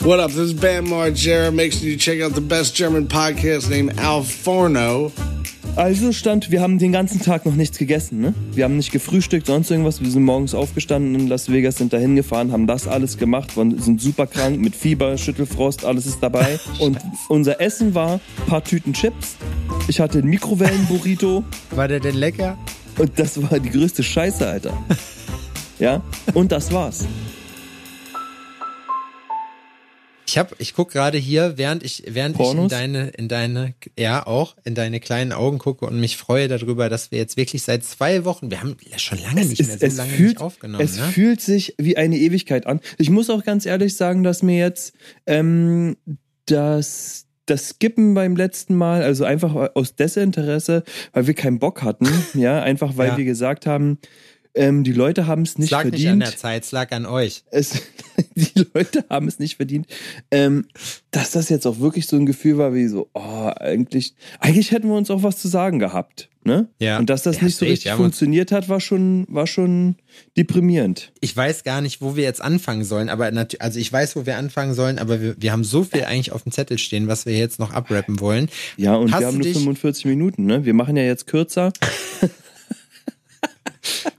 What up? This is Bam Margera. Make sure you check out the best German podcast named Al Forno. Also stand, wir haben den ganzen Tag noch nichts gegessen, ne? Wir haben nicht gefrühstückt, sonst irgendwas. Wir sind morgens aufgestanden in Las Vegas, sind dahin gefahren, haben das alles gemacht, sind super krank mit Fieber, Schüttelfrost, alles ist dabei. Und unser Essen war ein paar Tüten Chips. Ich hatte einen Mikrowellenburrito. War der denn lecker? Und das war die größte Scheiße, Alter. Ja? Und das war's. Ich hab, ich guck gerade hier, während ich, während Pornos? ich in deine, in deine, ja auch, in deine kleinen Augen gucke und mich freue darüber, dass wir jetzt wirklich seit zwei Wochen, wir haben schon lange nicht mehr so lange fühlt, nicht aufgenommen. Es ne? fühlt sich wie eine Ewigkeit an. Ich muss auch ganz ehrlich sagen, dass mir jetzt ähm, das das Skippen beim letzten Mal, also einfach aus Desinteresse, weil wir keinen Bock hatten, ja, einfach weil ja. wir gesagt haben, ähm, die Leute haben es nicht verdient. Es lag nicht an der Zeit, es lag an euch. Es, die Leute haben es nicht verdient. Ähm, dass das jetzt auch wirklich so ein Gefühl war, wie so, oh, eigentlich, eigentlich hätten wir uns auch was zu sagen gehabt. Ne? Ja. Und dass das ja, nicht so richtig ja, funktioniert hat, war schon, war schon deprimierend. Ich weiß gar nicht, wo wir jetzt anfangen sollen, aber also ich weiß, wo wir anfangen sollen, aber wir, wir haben so viel eigentlich auf dem Zettel stehen, was wir jetzt noch abrappen wollen. Ja, und Hast wir haben nur 45 Minuten, ne? Wir machen ja jetzt kürzer.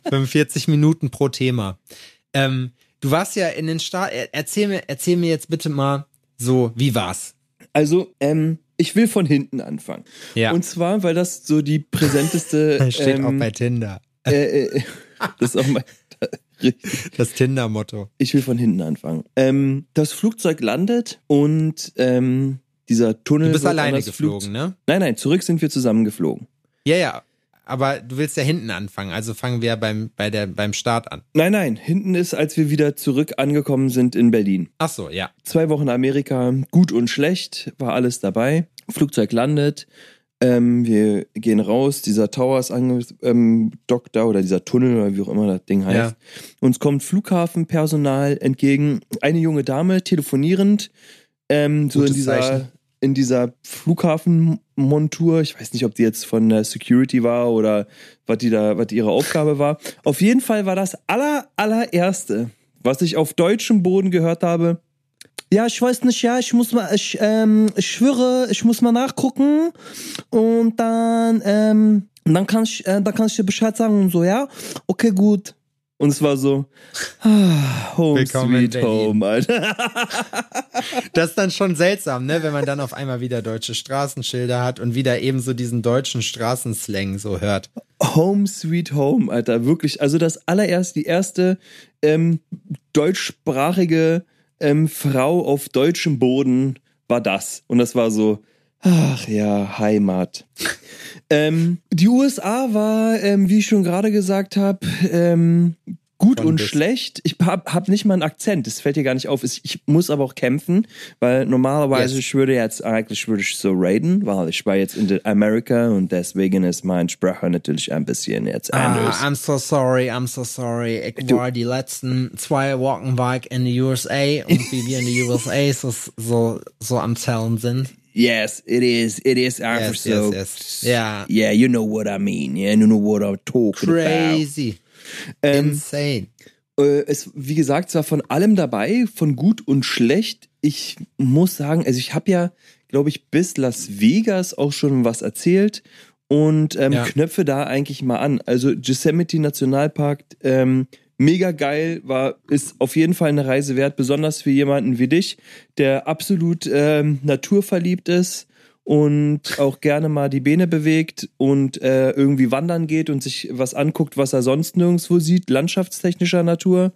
45 Minuten pro Thema. Ähm, du warst ja in den Start. Erzähl mir, erzähl mir jetzt bitte mal so, wie war's? Also, ähm, ich will von hinten anfangen. Ja. Und zwar, weil das so die präsenteste. Das steht ähm, auch bei Tinder. Äh, äh, das ist auch mein. Das Tinder-Motto. Ich will von hinten anfangen. Ähm, das Flugzeug landet und ähm, dieser Tunnel. Du bist alleine geflogen, Flug ne? Nein, nein, zurück sind wir zusammen geflogen. Ja, ja, aber du willst ja hinten anfangen, also fangen wir beim, bei der, beim Start an. Nein, nein, hinten ist, als wir wieder zurück angekommen sind in Berlin. Ach so, ja. Zwei Wochen Amerika, gut und schlecht, war alles dabei. Flugzeug landet, ähm, wir gehen raus, dieser Tower ist angedockt ähm, da oder dieser Tunnel oder wie auch immer das Ding heißt. Ja. Uns kommt Flughafenpersonal entgegen, eine junge Dame telefonierend, ähm, so in dieser. In dieser Flughafen Montur. Ich weiß nicht, ob die jetzt von der Security war oder was die da, was ihre Aufgabe war. Auf jeden Fall war das aller, allererste, was ich auf deutschem Boden gehört habe. Ja, ich weiß nicht, ja, ich muss mal, ich, ähm, ich schwöre, ich muss mal nachgucken und dann, ähm, dann kann ich, äh, dann kann ich dir Bescheid sagen und so, ja, okay, gut. Und es war so, ah, Home Willkommen Sweet Home, Alter. Das ist dann schon seltsam, ne, wenn man dann auf einmal wieder deutsche Straßenschilder hat und wieder eben so diesen deutschen Straßenslang so hört. Home Sweet Home, Alter, wirklich. Also das allererste, die erste ähm, deutschsprachige ähm, Frau auf deutschem Boden war das. Und das war so, ach ja, Heimat. Ähm, die USA war, ähm, wie ich schon gerade gesagt habe, ähm, gut und schlecht. Ich hab, hab nicht mal einen Akzent, das fällt dir gar nicht auf. Ich muss aber auch kämpfen, weil normalerweise yes. ich würde jetzt eigentlich würde ich so raiden, weil ich war jetzt in Amerika und deswegen ist mein Sprache natürlich ein bisschen jetzt ah, anders. Ah, I'm so sorry, I'm so sorry. Ich du, war die letzten zwei Wochen weg in die USA und wie wir in die USA so, so, so am Zellen sind. Yes, it is. It is after yes, so. Yes, yes. Yeah. Yeah, you know what I mean. Yeah, you know what I'm talking Crazy. about. Ähm, Insane. Äh, es, wie gesagt, es war von allem dabei, von gut und schlecht. Ich muss sagen, also ich habe ja, glaube ich, bis Las Vegas auch schon was erzählt und ähm, ja. knöpfe da eigentlich mal an. Also Yosemite Nationalpark, ähm, mega geil, war, ist auf jeden Fall eine Reise wert, besonders für jemanden wie dich, der absolut ähm, naturverliebt ist und auch gerne mal die Beine bewegt und äh, irgendwie wandern geht und sich was anguckt, was er sonst nirgendwo sieht, landschaftstechnischer Natur.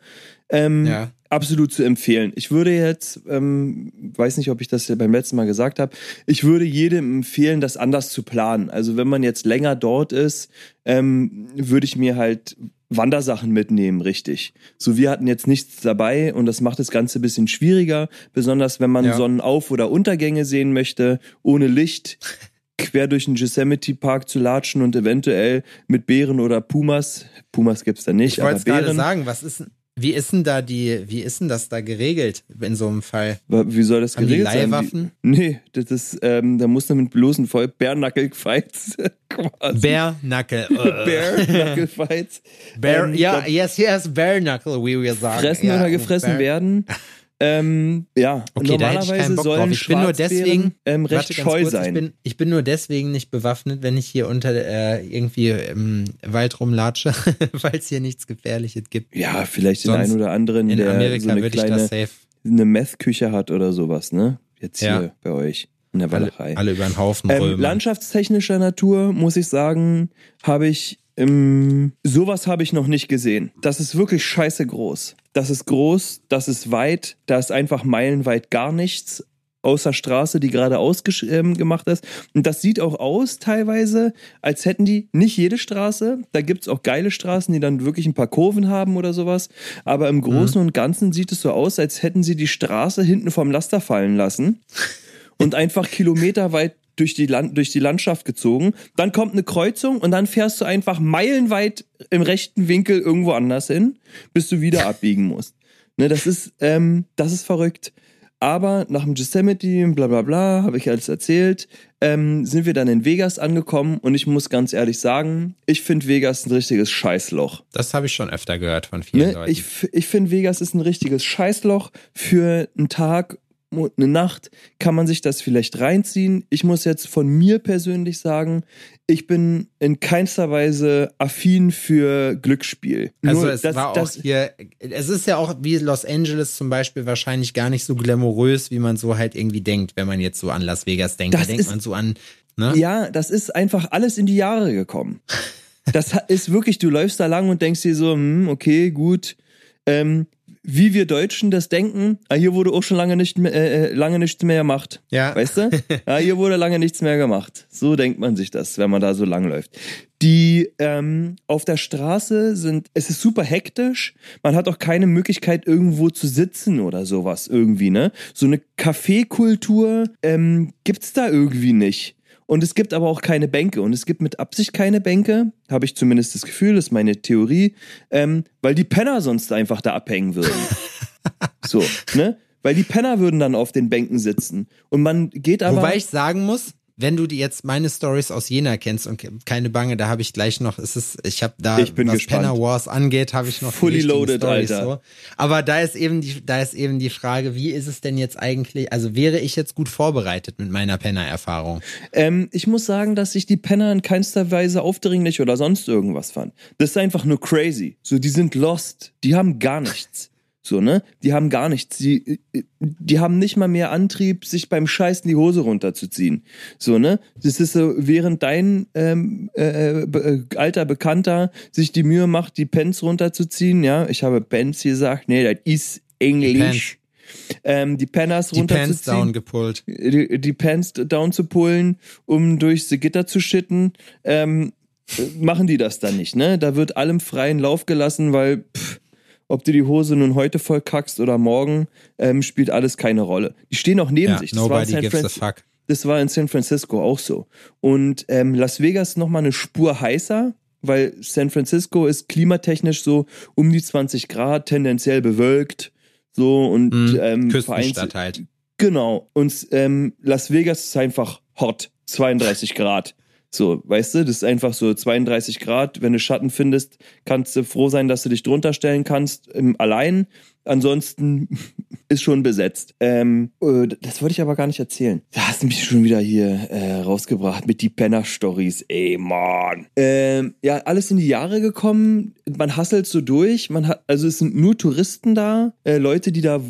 Ähm, ja. Absolut zu empfehlen. Ich würde jetzt, ähm, weiß nicht, ob ich das ja beim letzten Mal gesagt habe, ich würde jedem empfehlen, das anders zu planen. Also wenn man jetzt länger dort ist, ähm, würde ich mir halt Wandersachen mitnehmen, richtig. So, wir hatten jetzt nichts dabei und das macht das Ganze ein bisschen schwieriger, besonders wenn man ja. Sonnenauf- oder Untergänge sehen möchte, ohne Licht quer durch den Yosemite Park zu latschen und eventuell mit Bären oder Pumas, Pumas gibt's da nicht, ich aber Bären. gerade sagen, was ist wie ist denn da die, wie ist denn das da geregelt in so einem Fall? Wie soll das Haben geregelt die Leihwaffen? sein? nee, das ist, ähm, da muss man mit bloßen Voll Bärnackel-Fights quasi. Bärnackel. Bärnackel-Fights. Bear, ähm, ja, yes, yes, Bärnackel, wie wir sagen. Fressen ja, oder gefressen Bär. werden. Ähm, ja, okay, normalerweise sollen ich bin nur deswegen ähm, recht scheu kurz, sein. Ich bin, ich bin, nur deswegen nicht bewaffnet, wenn ich hier unter äh, irgendwie im Wald rumlatsche, weil es hier nichts Gefährliches gibt. Ja, vielleicht Sonst den einen oder anderen, in der Amerika so eine würde kleine, ich das safe. eine Meth-Küche hat oder sowas, ne? Jetzt hier ja. bei euch in der Walachei. Alle, alle über den Haufen ähm, Landschaftstechnischer Natur, muss ich sagen, habe ich ähm, sowas habe ich noch nicht gesehen. Das ist wirklich scheiße groß. Das ist groß, das ist weit, da ist einfach meilenweit gar nichts außer Straße, die gerade ausgemacht ähm, ist. Und das sieht auch aus teilweise, als hätten die nicht jede Straße. Da gibt es auch geile Straßen, die dann wirklich ein paar Kurven haben oder sowas. Aber im Großen mhm. und Ganzen sieht es so aus, als hätten sie die Straße hinten vom Laster fallen lassen und einfach kilometerweit durch die, Land durch die Landschaft gezogen. Dann kommt eine Kreuzung und dann fährst du einfach meilenweit im rechten Winkel irgendwo anders hin, bis du wieder abbiegen musst. Ne, das ist, ähm, das ist verrückt. Aber nach dem Yosemite, bla bla bla, habe ich alles erzählt, ähm, sind wir dann in Vegas angekommen und ich muss ganz ehrlich sagen, ich finde Vegas ein richtiges Scheißloch. Das habe ich schon öfter gehört von vielen ne? Leuten. Ich, ich finde Vegas ist ein richtiges Scheißloch für einen Tag eine Nacht kann man sich das vielleicht reinziehen. Ich muss jetzt von mir persönlich sagen, ich bin in keinster Weise affin für Glücksspiel. Also Nur, es das, war auch hier, es ist ja auch wie Los Angeles zum Beispiel wahrscheinlich gar nicht so glamourös, wie man so halt irgendwie denkt, wenn man jetzt so an Las Vegas denkt. Da denkt ist, man so an. Ne? Ja, das ist einfach alles in die Jahre gekommen. das ist wirklich, du läufst da lang und denkst dir so, hm, okay, gut. Ähm, wie wir Deutschen das denken, ah, hier wurde auch schon lange, nicht mehr, äh, äh lange nichts mehr gemacht. Ja. Weißt du? ah, hier wurde lange nichts mehr gemacht. So denkt man sich das, wenn man da so lang läuft. Die ähm, auf der Straße sind, es ist super hektisch. Man hat auch keine Möglichkeit, irgendwo zu sitzen oder sowas irgendwie, ne? So eine Kaffeekultur ähm, gibt's da irgendwie nicht. Und es gibt aber auch keine Bänke. Und es gibt mit Absicht keine Bänke, habe ich zumindest das Gefühl, das ist meine Theorie, ähm, weil die Penner sonst einfach da abhängen würden. so, ne? Weil die Penner würden dann auf den Bänken sitzen. Und man geht aber. Wobei ich sagen muss, wenn du die jetzt meine Stories aus Jena kennst und keine Bange, da habe ich gleich noch, es ist, ich habe da, ich bin was gespannt. Penner Wars angeht, habe ich noch fully loaded, Storys, Alter. So. Aber da ist eben die, da ist eben die Frage, wie ist es denn jetzt eigentlich? Also wäre ich jetzt gut vorbereitet mit meiner Penner-Erfahrung? Ähm, ich muss sagen, dass ich die Penner in keinster Weise aufdringlich oder sonst irgendwas fand. Das ist einfach nur crazy. So, die sind lost. Die haben gar nichts. So, ne? Die haben gar nichts. Die, die haben nicht mal mehr Antrieb, sich beim Scheißen die Hose runterzuziehen. So, ne? Das ist so, während dein ähm, äh, äh, alter Bekannter sich die Mühe macht, die Pants runterzuziehen, ja, ich habe Pants gesagt, nee, das ist Englisch. Ähm, die Penners die runterzuziehen. Die Pants down gepullt. Die, die Pants down zu pullen, um durchs Gitter zu schitten. Ähm, machen die das dann nicht, ne? Da wird allem freien Lauf gelassen, weil pff, ob du die Hose nun heute voll kackst oder morgen, ähm, spielt alles keine Rolle. Die stehen auch neben ja, sich. Das nobody gives a fuck. Das war in San Francisco auch so. Und ähm, Las Vegas noch mal eine Spur heißer, weil San Francisco ist klimatechnisch so um die 20 Grad, tendenziell bewölkt. So und mm, ähm, Küstenstadt halt. Genau. Und ähm, Las Vegas ist einfach hot. 32 Grad. So, weißt du, das ist einfach so 32 Grad. Wenn du Schatten findest, kannst du froh sein, dass du dich drunter stellen kannst, im, allein. Ansonsten ist schon besetzt. Ähm, äh, das wollte ich aber gar nicht erzählen. Da hast du mich schon wieder hier äh, rausgebracht mit die Penner-Stories. Ey, Mann. Ähm, ja, alles in die Jahre gekommen. Man hasselt so durch. Man hat, also es sind nur Touristen da. Äh, Leute, die da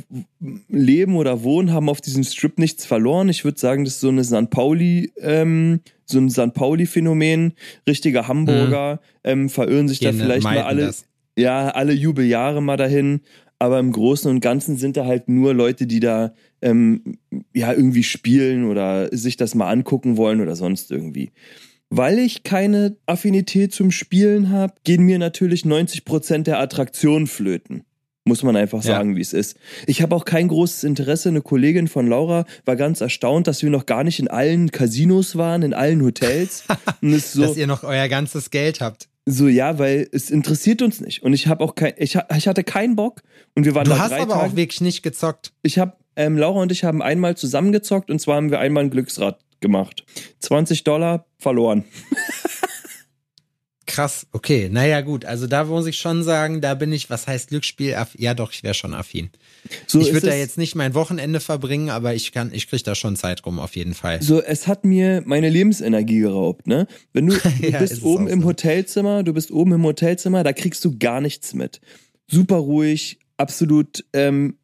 leben oder wohnen, haben auf diesem Strip nichts verloren. Ich würde sagen, das ist so eine St. Pauli, ähm, so ein St. Pauli-Phänomen. Richtige Hamburger mhm. ähm, verirren sich Gehen, da vielleicht mal alle. Das. Ja, alle Jubeljahre mal dahin aber im Großen und Ganzen sind da halt nur Leute, die da ähm, ja irgendwie spielen oder sich das mal angucken wollen oder sonst irgendwie. Weil ich keine Affinität zum Spielen habe, gehen mir natürlich 90% der Attraktionen flöten. Muss man einfach sagen, ja. wie es ist. Ich habe auch kein großes Interesse. Eine Kollegin von Laura war ganz erstaunt, dass wir noch gar nicht in allen Casinos waren, in allen Hotels. so, dass ihr noch euer ganzes Geld habt. So, ja, weil es interessiert uns nicht. Und ich habe auch kein, ich, ich hatte keinen Bock. Und wir waren du da hast drei aber Tage. auch wirklich nicht gezockt. Ich habe, ähm, Laura und ich haben einmal zusammengezockt und zwar haben wir einmal ein Glücksrad gemacht. 20 Dollar verloren. krass. Okay, naja, gut. Also da muss ich schon sagen, da bin ich, was heißt Glücksspiel? Ja, doch, ich wäre schon affin. So ich würde da jetzt nicht mein Wochenende verbringen, aber ich kann, ich kriege da schon Zeit rum, auf jeden Fall. So, es hat mir meine Lebensenergie geraubt, ne? Wenn du, du ja, bist oben im so. Hotelzimmer, du bist oben im Hotelzimmer, da kriegst du gar nichts mit. Super ruhig, absolut, ähm,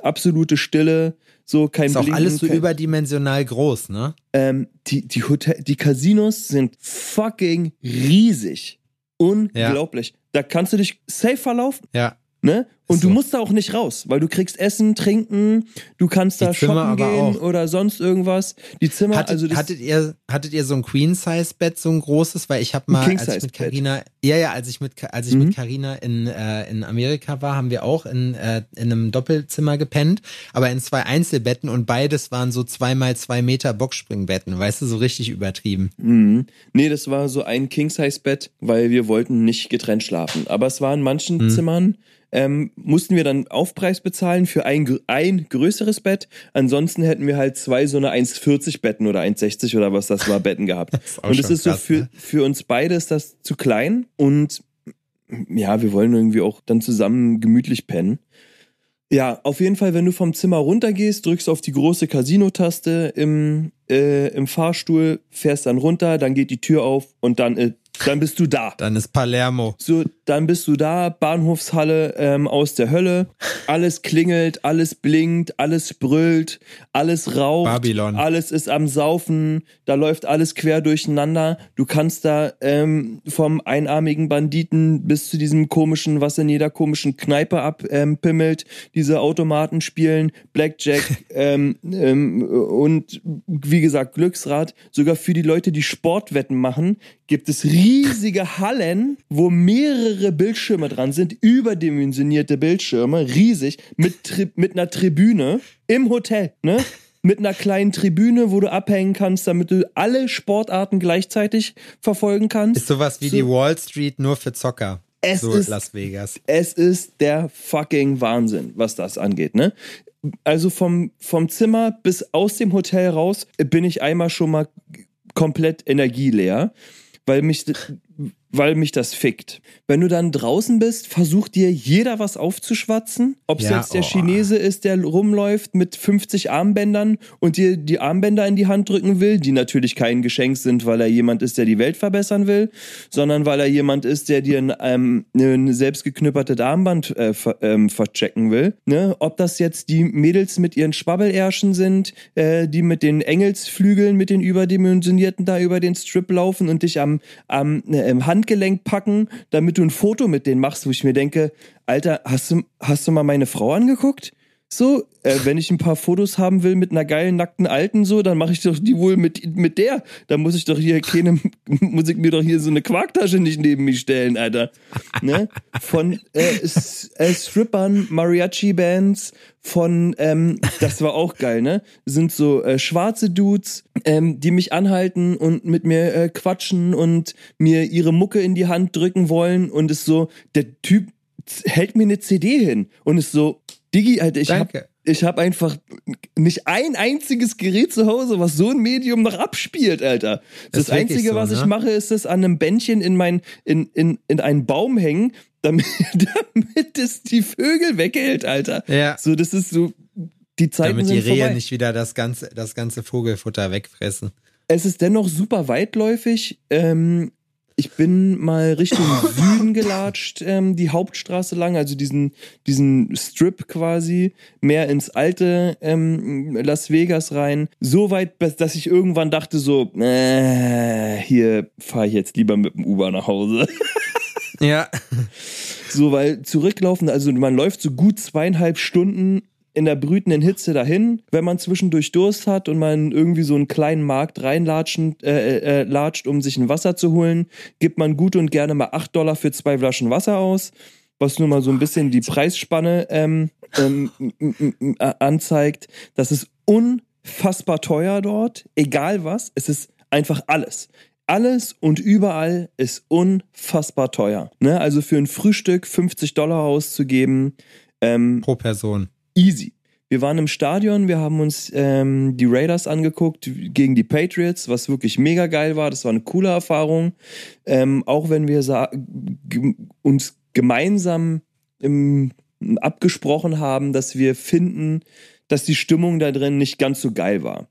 absolute Stille, so kein Ist auch Blinken, alles so kein, überdimensional groß, ne? Ähm, die, die Hotel, die Casinos sind fucking riesig. Unglaublich. Ja. Da kannst du dich safe verlaufen. Ja. Ne? Und so. du musst da auch nicht raus, weil du kriegst Essen, Trinken, du kannst da shoppen gehen auch. oder sonst irgendwas. Die Zimmer, hattet, also hattet ihr hattet ihr so ein Queen Size Bett, so ein großes, weil ich habe mal als ich mit Carina, ja ja, als ich mit als ich mhm. mit Carina in äh, in Amerika war, haben wir auch in äh, in einem Doppelzimmer gepennt, aber in zwei Einzelbetten und beides waren so zwei mal zwei Meter Boxspringbetten, weißt du, so richtig übertrieben. Mhm. Nee, das war so ein King Size Bett, weil wir wollten nicht getrennt schlafen, aber es war in manchen mhm. Zimmern ähm, mussten wir dann Aufpreis bezahlen für ein, ein größeres Bett. Ansonsten hätten wir halt zwei so eine 1,40 Betten oder 1,60 oder was das war Betten gehabt. und es ist krass, so für, ne? für uns beide ist das zu klein und ja, wir wollen irgendwie auch dann zusammen gemütlich pennen. Ja, auf jeden Fall, wenn du vom Zimmer runtergehst, drückst auf die große Casino-Taste im, äh, im Fahrstuhl, fährst dann runter, dann geht die Tür auf und dann äh, dann bist du da. Dann ist Palermo. So, dann bist du da, Bahnhofshalle ähm, aus der Hölle. Alles klingelt, alles blinkt, alles brüllt, alles raucht. Babylon. Alles ist am Saufen, da läuft alles quer durcheinander. Du kannst da ähm, vom einarmigen Banditen bis zu diesem komischen, was in jeder komischen Kneipe abpimmelt, ähm, diese Automaten spielen, Blackjack ähm, ähm, und wie gesagt Glücksrad. Sogar für die Leute, die Sportwetten machen, gibt es riesige Hallen, wo mehrere Bildschirme dran sind, überdimensionierte Bildschirme, riesig, mit, Tri mit einer Tribüne im Hotel, ne? Mit einer kleinen Tribüne, wo du abhängen kannst, damit du alle Sportarten gleichzeitig verfolgen kannst. Ist sowas wie so. die Wall Street nur für Zocker. Es so ist Las Vegas. Es ist der fucking Wahnsinn, was das angeht, ne? Also vom, vom Zimmer bis aus dem Hotel raus bin ich einmal schon mal komplett energieleer weil mich, weil mich das fickt. Wenn du dann draußen bist, versucht dir jeder was aufzuschwatzen. Ob es ja, jetzt der oh. Chinese ist, der rumläuft mit 50 Armbändern und dir die Armbänder in die Hand drücken will, die natürlich kein Geschenk sind, weil er jemand ist, der die Welt verbessern will, sondern weil er jemand ist, der dir ein, ähm, ein selbstgeknüppertes Armband äh, ver, ähm, verchecken will. Ne? Ob das jetzt die Mädels mit ihren Schwabbelärschen sind, äh, die mit den Engelsflügeln, mit den überdimensionierten da über den Strip laufen und dich am, am äh, Hand Handgelenk packen, damit du ein Foto mit denen machst, wo ich mir denke, Alter, hast du, hast du mal meine Frau angeguckt? So, äh, wenn ich ein paar Fotos haben will mit einer geilen nackten Alten, so, dann mache ich doch die wohl mit, mit der. Da muss ich doch hier keine, muss ich mir doch hier so eine Quarktasche nicht neben mich stellen, Alter. Ne? Von äh, äh, Strippern, Mariachi-Bands, von, ähm, das war auch geil, ne? Sind so äh, schwarze Dudes, ähm, die mich anhalten und mit mir äh, quatschen und mir ihre Mucke in die Hand drücken wollen und ist so, der Typ hält mir eine CD hin und ist so, Digi, Alter, ich Danke. hab, ich hab einfach nicht ein einziges Gerät zu Hause, was so ein Medium noch abspielt, Alter. Das, das Einzige, so, was ne? ich mache, ist es an einem Bändchen in mein, in, in, in einen Baum hängen, damit, damit es die Vögel weghält, Alter. Ja. So, das ist so, die Zeiten Damit die Rehe vorbei. nicht wieder das ganze, das ganze Vogelfutter wegfressen. Es ist dennoch super weitläufig. Ähm, ich bin mal Richtung Süden gelatscht, ähm, die Hauptstraße lang, also diesen, diesen Strip quasi, mehr ins alte ähm, Las Vegas rein. So weit, dass ich irgendwann dachte so, äh, hier fahre ich jetzt lieber mit dem Uber nach Hause. ja. So, weil zurücklaufen, also man läuft so gut zweieinhalb Stunden in der brütenden Hitze dahin. Wenn man zwischendurch Durst hat und man irgendwie so einen kleinen Markt reinlatschen, äh, äh, äh, latscht, um sich ein Wasser zu holen, gibt man gut und gerne mal 8 Dollar für zwei Flaschen Wasser aus, was nur mal so ein bisschen die Preisspanne ähm, ähm, anzeigt. Das ist unfassbar teuer dort, egal was. Es ist einfach alles alles und überall ist unfassbar teuer. Ne? Also für ein Frühstück 50 Dollar auszugeben. Ähm, Pro Person easy. Wir waren im Stadion, wir haben uns ähm, die Raiders angeguckt gegen die Patriots, was wirklich mega geil war. Das war eine coole Erfahrung. Ähm, auch wenn wir uns gemeinsam im, abgesprochen haben, dass wir finden, dass die Stimmung da drin nicht ganz so geil war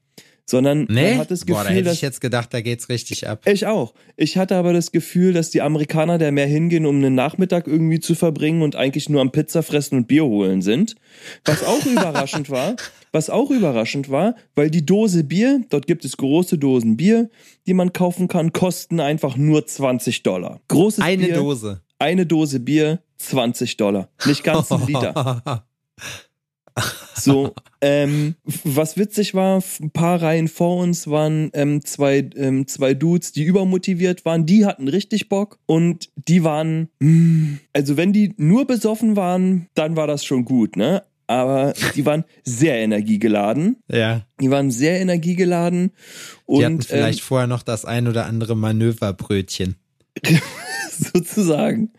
sondern nee? man hat das Gefühl, Boah, da hätte dass, ich jetzt gedacht, da geht's richtig ab. Ich auch. Ich hatte aber das Gefühl, dass die Amerikaner da mehr hingehen, um einen Nachmittag irgendwie zu verbringen und eigentlich nur am Pizza fressen und Bier holen sind. Was auch überraschend war, was auch überraschend war, weil die Dose Bier, dort gibt es große Dosen Bier, die man kaufen kann, kosten einfach nur 20 Dollar. Großes eine Bier. Dose. Eine Dose Bier, 20 Dollar. Nicht ganz ein Liter. So, ähm, was witzig war, ein paar Reihen vor uns waren ähm, zwei, ähm, zwei Dudes, die übermotiviert waren, die hatten richtig Bock und die waren, mm, also wenn die nur besoffen waren, dann war das schon gut, ne? Aber die waren sehr energiegeladen. Ja. Die waren sehr energiegeladen. Und, die hatten vielleicht ähm, vorher noch das ein oder andere Manöverbrötchen. sozusagen.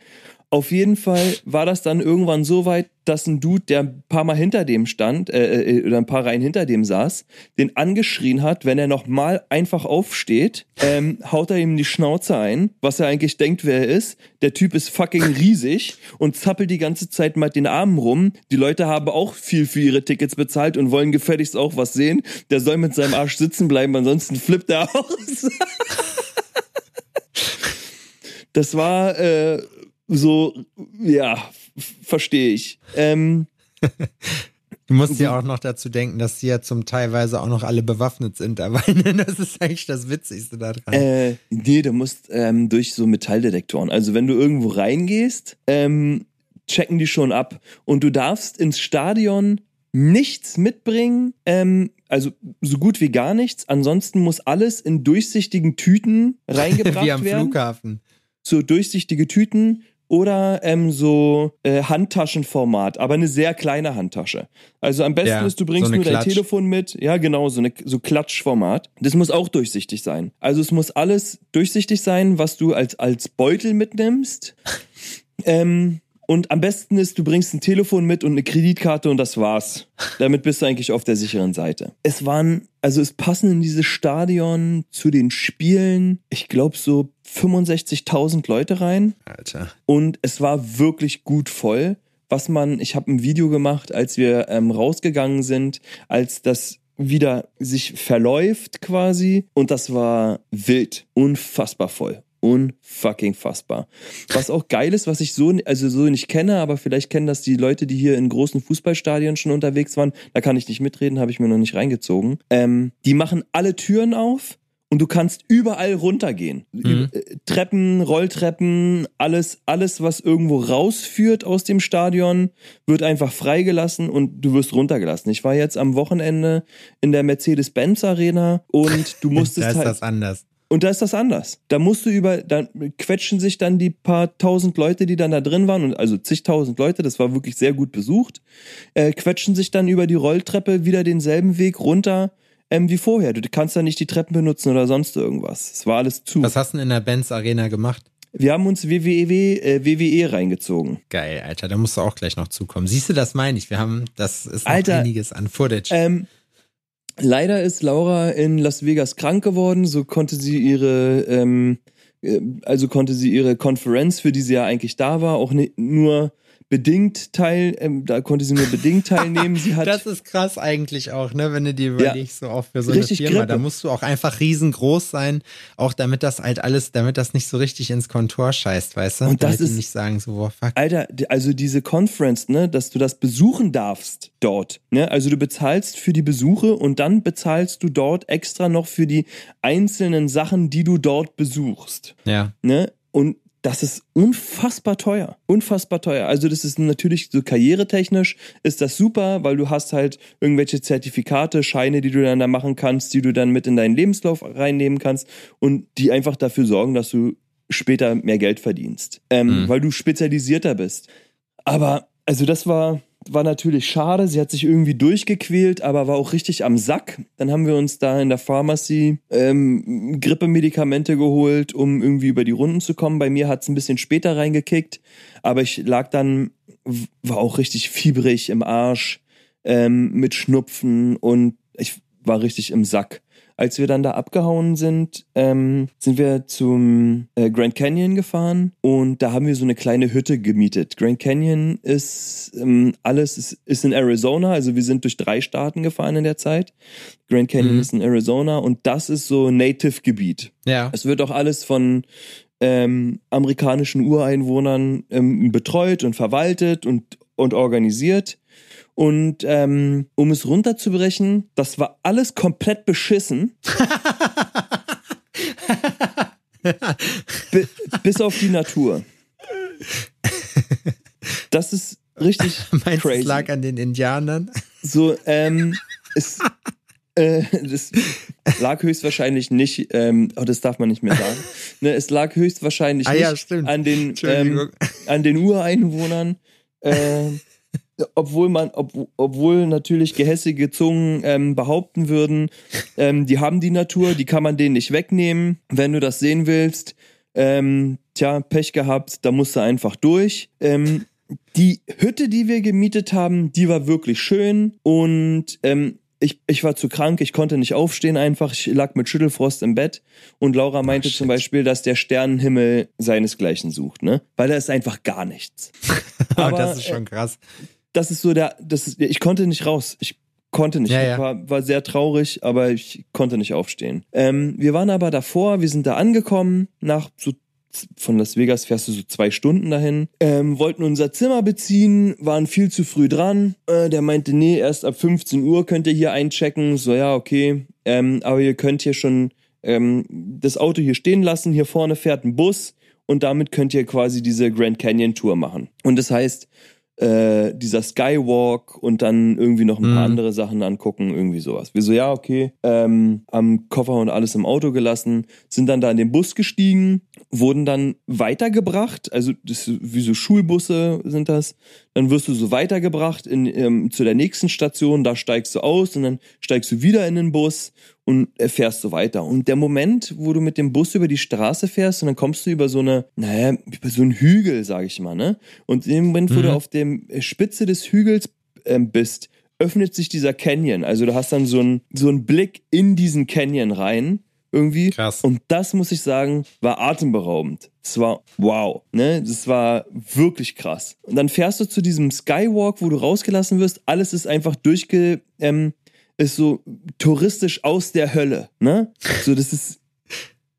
Auf jeden Fall war das dann irgendwann so weit, dass ein Dude, der ein paar Mal hinter dem stand, äh, äh, oder ein paar Reihen hinter dem saß, den angeschrien hat, wenn er nochmal einfach aufsteht, ähm, haut er ihm die Schnauze ein, was er eigentlich denkt, wer er ist. Der Typ ist fucking riesig und zappelt die ganze Zeit mit den Armen rum. Die Leute haben auch viel für ihre Tickets bezahlt und wollen gefälligst auch was sehen. Der soll mit seinem Arsch sitzen bleiben, ansonsten flippt er aus. das war äh, so, ja, verstehe ich. Ähm, Du musst ja auch noch dazu denken, dass die ja zum teilweise auch noch alle bewaffnet sind dabei. Das ist eigentlich das Witzigste daran. Äh, nee, du musst ähm, durch so Metalldetektoren. Also wenn du irgendwo reingehst, ähm, checken die schon ab. Und du darfst ins Stadion nichts mitbringen, ähm, also so gut wie gar nichts. Ansonsten muss alles in durchsichtigen Tüten reingebracht werden. wie am werden. Flughafen. So durchsichtige Tüten oder ähm, so äh, Handtaschenformat, aber eine sehr kleine Handtasche. Also am besten ja, ist, du bringst so nur Klatsch. dein Telefon mit. Ja, genau, so eine so Klatschformat. Das muss auch durchsichtig sein. Also es muss alles durchsichtig sein, was du als als Beutel mitnimmst. ähm, und am besten ist, du bringst ein Telefon mit und eine Kreditkarte und das war's. Damit bist du eigentlich auf der sicheren Seite. Es waren, also es passen in dieses Stadion zu den Spielen, ich glaube so 65.000 Leute rein. Alter. Und es war wirklich gut voll. Was man, ich habe ein Video gemacht, als wir ähm, rausgegangen sind, als das wieder sich verläuft quasi. Und das war wild, unfassbar voll unfucking fassbar. Was auch geil ist, was ich so, also so nicht kenne, aber vielleicht kennen das die Leute, die hier in großen Fußballstadien schon unterwegs waren. Da kann ich nicht mitreden, habe ich mir noch nicht reingezogen. Ähm, die machen alle Türen auf und du kannst überall runtergehen. Mhm. Äh, Treppen, Rolltreppen, alles, alles, was irgendwo rausführt aus dem Stadion, wird einfach freigelassen und du wirst runtergelassen. Ich war jetzt am Wochenende in der Mercedes-Benz Arena und du musstest da ist halt. das anders. Und da ist das anders. Da musst du über, da quetschen sich dann die paar tausend Leute, die dann da drin waren, und also zigtausend Leute, das war wirklich sehr gut besucht, äh, quetschen sich dann über die Rolltreppe wieder denselben Weg runter ähm, wie vorher. Du kannst da nicht die Treppen benutzen oder sonst irgendwas. Es war alles zu. Was hast du denn in der Benz Arena gemacht? Wir haben uns WWE, äh, WWE reingezogen. Geil, Alter, da musst du auch gleich noch zukommen. Siehst du, das meine ich. Wir haben, das ist Alter, einiges an Footage. Ähm, Leider ist Laura in Las Vegas krank geworden, so konnte sie ihre, ähm, äh, also konnte sie ihre Konferenz, für die sie ja eigentlich da war, auch nur bedingt teil, ähm, da konnte sie nur bedingt teilnehmen. Sie hat das ist krass eigentlich auch, ne, wenn du dir überlegst, ja, so auch für so eine Firma, Grippe. da musst du auch einfach riesengroß sein, auch damit das halt alles, damit das nicht so richtig ins Kontor scheißt, weißt du? Und das ist nicht sagen so, boah, fuck. Alter, also diese Conference, ne, dass du das besuchen darfst dort, ne? Also du bezahlst für die Besuche und dann bezahlst du dort extra noch für die einzelnen Sachen, die du dort besuchst. Ja. Ne? Und das ist unfassbar teuer. Unfassbar teuer. Also das ist natürlich so karrieretechnisch ist das super, weil du hast halt irgendwelche Zertifikate, Scheine, die du dann da machen kannst, die du dann mit in deinen Lebenslauf reinnehmen kannst und die einfach dafür sorgen, dass du später mehr Geld verdienst, ähm, mhm. weil du spezialisierter bist. Aber also das war war natürlich schade. Sie hat sich irgendwie durchgequält, aber war auch richtig am Sack. Dann haben wir uns da in der Pharmacy ähm, Grippemedikamente geholt, um irgendwie über die Runden zu kommen. Bei mir hat es ein bisschen später reingekickt, aber ich lag dann, war auch richtig fiebrig im Arsch. ähm, mit Schnupfen und ich war richtig im Sack. Als wir dann da abgehauen sind, ähm, sind wir zum äh, Grand Canyon gefahren und da haben wir so eine kleine Hütte gemietet. Grand Canyon ist ähm, alles ist, ist in Arizona, also wir sind durch drei Staaten gefahren in der Zeit. Grand Canyon mhm. ist in Arizona und das ist so Native-Gebiet. Ja. Es wird auch alles von ähm, amerikanischen Ureinwohnern ähm, betreut und verwaltet und, und organisiert. Und ähm, um es runterzubrechen, das war alles komplett beschissen. bis auf die Natur. Das ist richtig Meinst crazy. Es lag an den Indianern? So, ähm, es, äh, das lag höchstwahrscheinlich nicht, ähm, oh, das darf man nicht mehr sagen. Ne, es lag höchstwahrscheinlich ah, ja, nicht an den, ähm, an den Ureinwohnern. Äh, obwohl man, ob, obwohl natürlich gehässige Zungen ähm, behaupten würden, ähm, die haben die Natur, die kann man denen nicht wegnehmen. Wenn du das sehen willst, ähm, tja, Pech gehabt, da musst du einfach durch. Ähm, die Hütte, die wir gemietet haben, die war wirklich schön und ähm, ich, ich war zu krank, ich konnte nicht aufstehen einfach, ich lag mit Schüttelfrost im Bett und Laura meinte oh, zum Beispiel, dass der Sternenhimmel seinesgleichen sucht, ne? Weil da ist einfach gar nichts. Aber das ist schon krass das ist so der, das ist, ich konnte nicht raus. Ich konnte nicht. Ja, ja. War, war sehr traurig, aber ich konnte nicht aufstehen. Ähm, wir waren aber davor, wir sind da angekommen, nach so von Las Vegas fährst du so zwei Stunden dahin. Ähm, wollten unser Zimmer beziehen, waren viel zu früh dran. Äh, der meinte, nee, erst ab 15 Uhr könnt ihr hier einchecken. So, ja, okay. Ähm, aber ihr könnt hier schon ähm, das Auto hier stehen lassen. Hier vorne fährt ein Bus und damit könnt ihr quasi diese Grand Canyon Tour machen. Und das heißt, äh, dieser Skywalk und dann irgendwie noch ein paar mhm. andere Sachen angucken, irgendwie sowas. Wir so, ja, okay, ähm, am Koffer und alles im Auto gelassen, sind dann da in den Bus gestiegen, wurden dann weitergebracht, also das, wie so Schulbusse sind das, dann wirst du so weitergebracht in, ähm, zu der nächsten Station, da steigst du aus und dann steigst du wieder in den Bus und fährst so weiter. Und der Moment, wo du mit dem Bus über die Straße fährst und dann kommst du über so eine, naja, über so einen Hügel, sag ich mal, ne? Und in dem Moment, wo mhm. du auf dem Spitze des Hügels äh, bist, öffnet sich dieser Canyon. Also du hast dann so einen, so einen Blick in diesen Canyon rein irgendwie. Krass. Und das muss ich sagen, war atemberaubend. Das war wow, ne? Das war wirklich krass. Und dann fährst du zu diesem Skywalk, wo du rausgelassen wirst. Alles ist einfach durchge, ähm, ist so touristisch aus der Hölle, ne? So, das ist.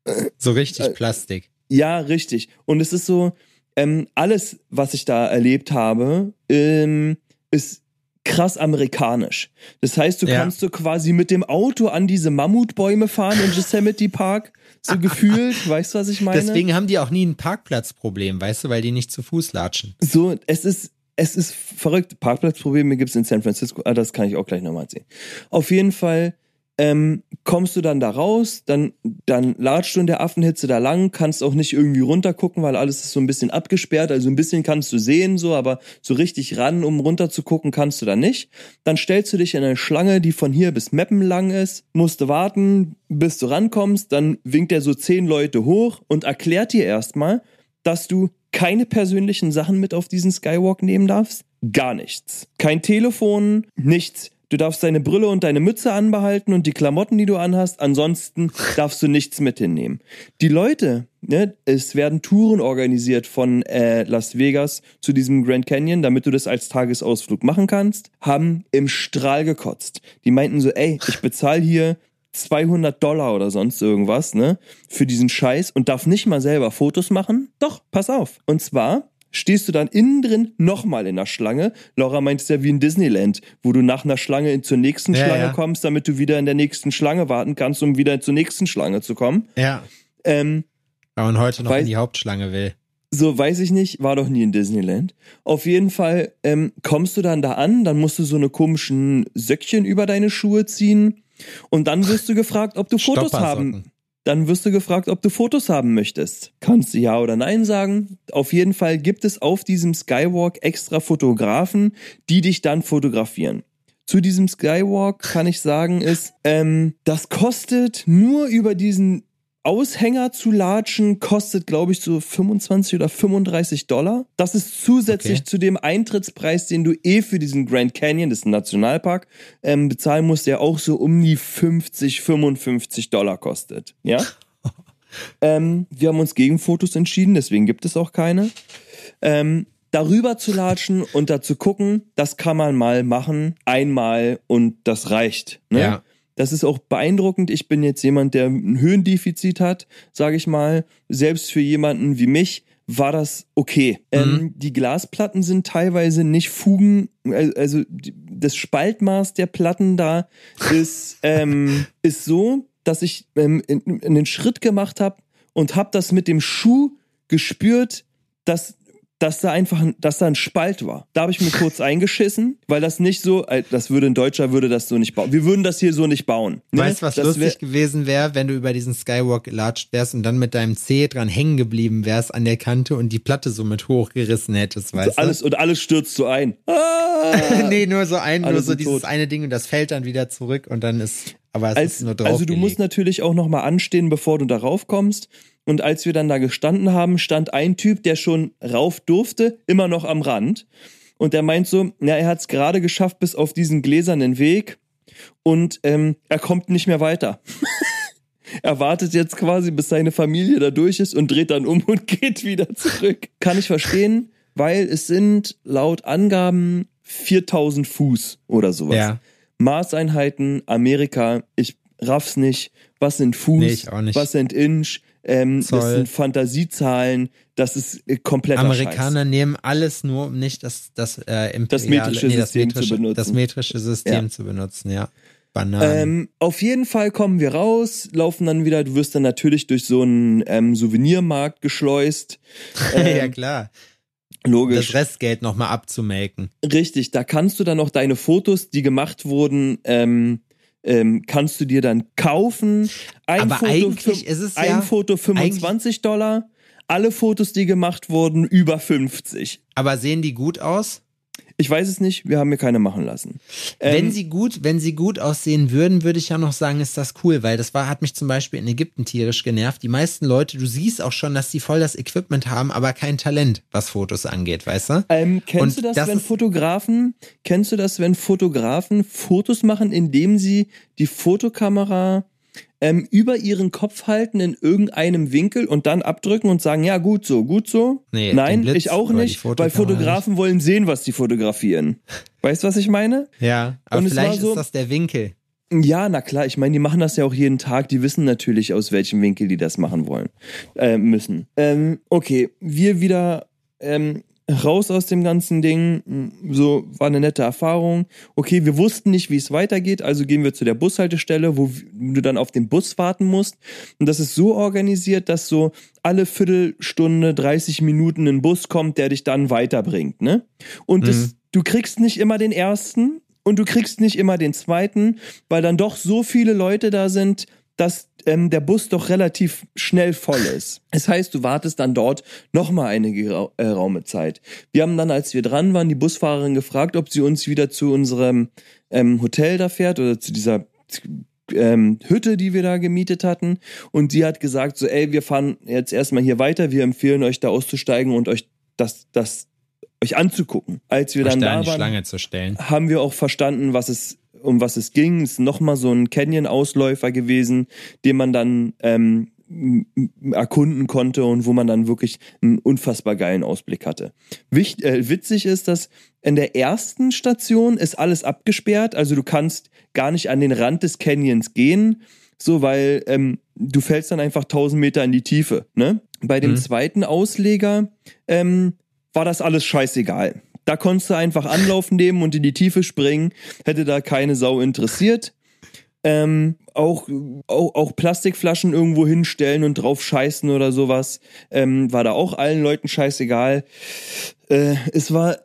Äh, so richtig äh, Plastik. Ja, richtig. Und es ist so, ähm, alles, was ich da erlebt habe, ähm, ist krass amerikanisch. Das heißt, du ja. kannst so quasi mit dem Auto an diese Mammutbäume fahren in Yosemite Park, so gefühlt, weißt du, was ich meine? Deswegen haben die auch nie ein Parkplatzproblem, weißt du, weil die nicht zu Fuß latschen. So, es ist, es ist verrückt. Parkplatzprobleme gibt es in San Francisco, ah, das kann ich auch gleich nochmal sehen. Auf jeden Fall ähm, kommst du dann da raus, dann, dann latschst du in der Affenhitze da lang, kannst auch nicht irgendwie runtergucken, weil alles ist so ein bisschen abgesperrt, also ein bisschen kannst du sehen, so, aber so richtig ran, um runter zu gucken, kannst du da nicht. Dann stellst du dich in eine Schlange, die von hier bis Meppen lang ist, musst du warten, bis du rankommst, dann winkt er so zehn Leute hoch und erklärt dir erstmal, dass du keine persönlichen Sachen mit auf diesen Skywalk nehmen darfst. Gar nichts. Kein Telefon, nichts. Du darfst deine Brille und deine Mütze anbehalten und die Klamotten, die du anhast. Ansonsten darfst du nichts mit hinnehmen. Die Leute, ne, es werden Touren organisiert von äh, Las Vegas zu diesem Grand Canyon, damit du das als Tagesausflug machen kannst, haben im Strahl gekotzt. Die meinten so, ey, ich bezahle hier 200 Dollar oder sonst irgendwas, ne, für diesen Scheiß und darf nicht mal selber Fotos machen? Doch, pass auf. Und zwar stehst du dann innen drin nochmal in der Schlange. Laura meint es ja wie in Disneyland, wo du nach einer Schlange zur nächsten ja, Schlange ja. kommst, damit du wieder in der nächsten Schlange warten kannst, um wieder zur nächsten Schlange zu kommen. Ja. Ähm, Weil man heute noch weiß, in die Hauptschlange will. So, weiß ich nicht, war doch nie in Disneyland. Auf jeden Fall ähm, kommst du dann da an, dann musst du so eine komischen Söckchen über deine Schuhe ziehen und dann wirst du gefragt, ob du Fotos haben dann wirst du gefragt, ob du Fotos haben möchtest. Kannst du ja oder nein sagen. Auf jeden Fall gibt es auf diesem Skywalk extra Fotografen, die dich dann fotografieren. Zu diesem Skywalk kann ich sagen, ist, ähm, das kostet nur über diesen Aushänger zu latschen kostet, glaube ich, so 25 oder 35 Dollar. Das ist zusätzlich okay. zu dem Eintrittspreis, den du eh für diesen Grand Canyon, das ist ein Nationalpark, ähm, bezahlen musst, der auch so um die 50, 55 Dollar kostet. Ja. ähm, wir haben uns gegen Fotos entschieden, deswegen gibt es auch keine. Ähm, darüber zu latschen und da zu gucken, das kann man mal machen, einmal und das reicht. Ne? Ja. Das ist auch beeindruckend. Ich bin jetzt jemand, der ein Höhendefizit hat, sage ich mal. Selbst für jemanden wie mich war das okay. Mhm. Ähm, die Glasplatten sind teilweise nicht Fugen, also das Spaltmaß der Platten da ist, ähm, ist so, dass ich ähm, einen Schritt gemacht habe und habe das mit dem Schuh gespürt, dass dass da einfach, dass da ein Spalt war. Da habe ich mir kurz eingeschissen, weil das nicht so, äh, das würde ein Deutscher würde das so nicht bauen. Wir würden das hier so nicht bauen. Ne? Weißt du, was das lustig wär, gewesen wäre, wenn du über diesen Skywalk gelatscht wärst und dann mit deinem Zeh dran hängen geblieben wärst an der Kante und die Platte so mit hochgerissen hättest, weißt du? Alles, und alles stürzt so ein. Ah! nee, nur so ein, nur so dieses tot. eine Ding und das fällt dann wieder zurück und dann ist, aber es Als, ist nur drauf. Also du musst natürlich auch nochmal anstehen, bevor du darauf kommst. Und als wir dann da gestanden haben, stand ein Typ, der schon rauf durfte, immer noch am Rand. Und der meint so, ja, er hat es gerade geschafft bis auf diesen gläsernen Weg und ähm, er kommt nicht mehr weiter. er wartet jetzt quasi, bis seine Familie da durch ist und dreht dann um und geht wieder zurück. Kann ich verstehen, weil es sind laut Angaben 4000 Fuß oder sowas. Ja. Maßeinheiten, Amerika, ich raff's nicht. Was sind Fuß? Nee. Was sind Inch? Ähm, das sind Fantasiezahlen, das ist äh, komplett Amerikaner Scheiß. nehmen alles nur, um nicht das, das, äh, das metrische nee, das System metrische, zu benutzen. Das metrische System ja. zu benutzen, ja. Ähm, auf jeden Fall kommen wir raus, laufen dann wieder, du wirst dann natürlich durch so einen ähm, Souvenirmarkt geschleust. Ähm, ja, klar. Logisch. Das Restgeld nochmal abzumelken. Richtig, da kannst du dann noch deine Fotos, die gemacht wurden, ähm, ähm, kannst du dir dann kaufen. Ein Aber Foto eigentlich ist es ein ja, Foto 25 Dollar, alle Fotos, die gemacht wurden, über 50. Aber sehen die gut aus? Ich weiß es nicht, wir haben mir keine machen lassen. wenn ähm, sie gut, wenn sie gut aussehen würden, würde ich ja noch sagen, ist das cool, weil das war, hat mich zum Beispiel in Ägypten tierisch genervt. Die meisten Leute, du siehst auch schon, dass sie voll das Equipment haben, aber kein Talent, was Fotos angeht, weißt du? Ähm, kennst Und du das, das wenn Fotografen, kennst du das, wenn Fotografen Fotos machen, indem sie die Fotokamera ähm, über ihren Kopf halten in irgendeinem Winkel und dann abdrücken und sagen, ja, gut so, gut so. Nee, Nein, ich auch nicht, weil Fotografen wollen sehen, was die fotografieren. Weißt du, was ich meine? Ja, aber und vielleicht so, ist das der Winkel. Ja, na klar, ich meine, die machen das ja auch jeden Tag, die wissen natürlich, aus welchem Winkel die das machen wollen, äh, müssen. Ähm, okay, wir wieder ähm, raus aus dem ganzen Ding. So war eine nette Erfahrung. Okay, wir wussten nicht, wie es weitergeht, also gehen wir zu der Bushaltestelle, wo du dann auf den Bus warten musst. Und das ist so organisiert, dass so alle Viertelstunde, 30 Minuten ein Bus kommt, der dich dann weiterbringt, ne? Und das, mhm. du kriegst nicht immer den ersten und du kriegst nicht immer den zweiten, weil dann doch so viele Leute da sind, dass ähm, der Bus doch relativ schnell voll ist. Das heißt, du wartest dann dort nochmal eine geraume äh, Zeit. Wir haben dann, als wir dran waren, die Busfahrerin gefragt, ob sie uns wieder zu unserem ähm, Hotel da fährt oder zu dieser ähm, Hütte, die wir da gemietet hatten. Und sie hat gesagt, so, ey, wir fahren jetzt erstmal hier weiter, wir empfehlen euch da auszusteigen und euch das, das euch anzugucken. Als wir dann da waren, haben wir auch verstanden, was es um was es ging. Es ist nochmal so ein Canyon-Ausläufer gewesen, den man dann ähm, erkunden konnte und wo man dann wirklich einen unfassbar geilen Ausblick hatte. Wicht, äh, witzig ist, dass in der ersten Station ist alles abgesperrt, also du kannst gar nicht an den Rand des Canyons gehen, so weil ähm, du fällst dann einfach 1000 Meter in die Tiefe. Ne? Bei dem mhm. zweiten Ausleger ähm, war das alles scheißegal. Da konntest du einfach Anlauf nehmen und in die Tiefe springen. Hätte da keine Sau interessiert. Ähm, auch, auch, auch Plastikflaschen irgendwo hinstellen und drauf scheißen oder sowas. Ähm, war da auch allen Leuten scheißegal. Äh, es war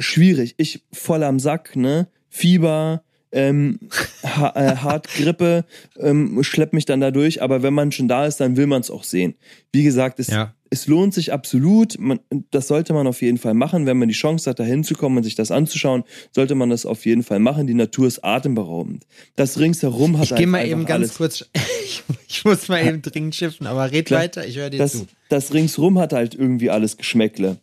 schwierig. Ich voll am Sack, ne? Fieber, ähm, ha äh, hart Grippe, ähm, schleppt mich dann da durch. Aber wenn man schon da ist, dann will man es auch sehen. Wie gesagt, es, ja. es lohnt sich absolut. Man, das sollte man auf jeden Fall machen. Wenn man die Chance hat, da hinzukommen und sich das anzuschauen, sollte man das auf jeden Fall machen. Die Natur ist atemberaubend. Das ringsherum hat Ich gehe mal eben ganz alles. kurz. ich, muss mal eben dringend schiffen, aber red Klar, weiter, ich höre dir das, zu. Das ringsrum hat halt irgendwie alles Geschmäckle.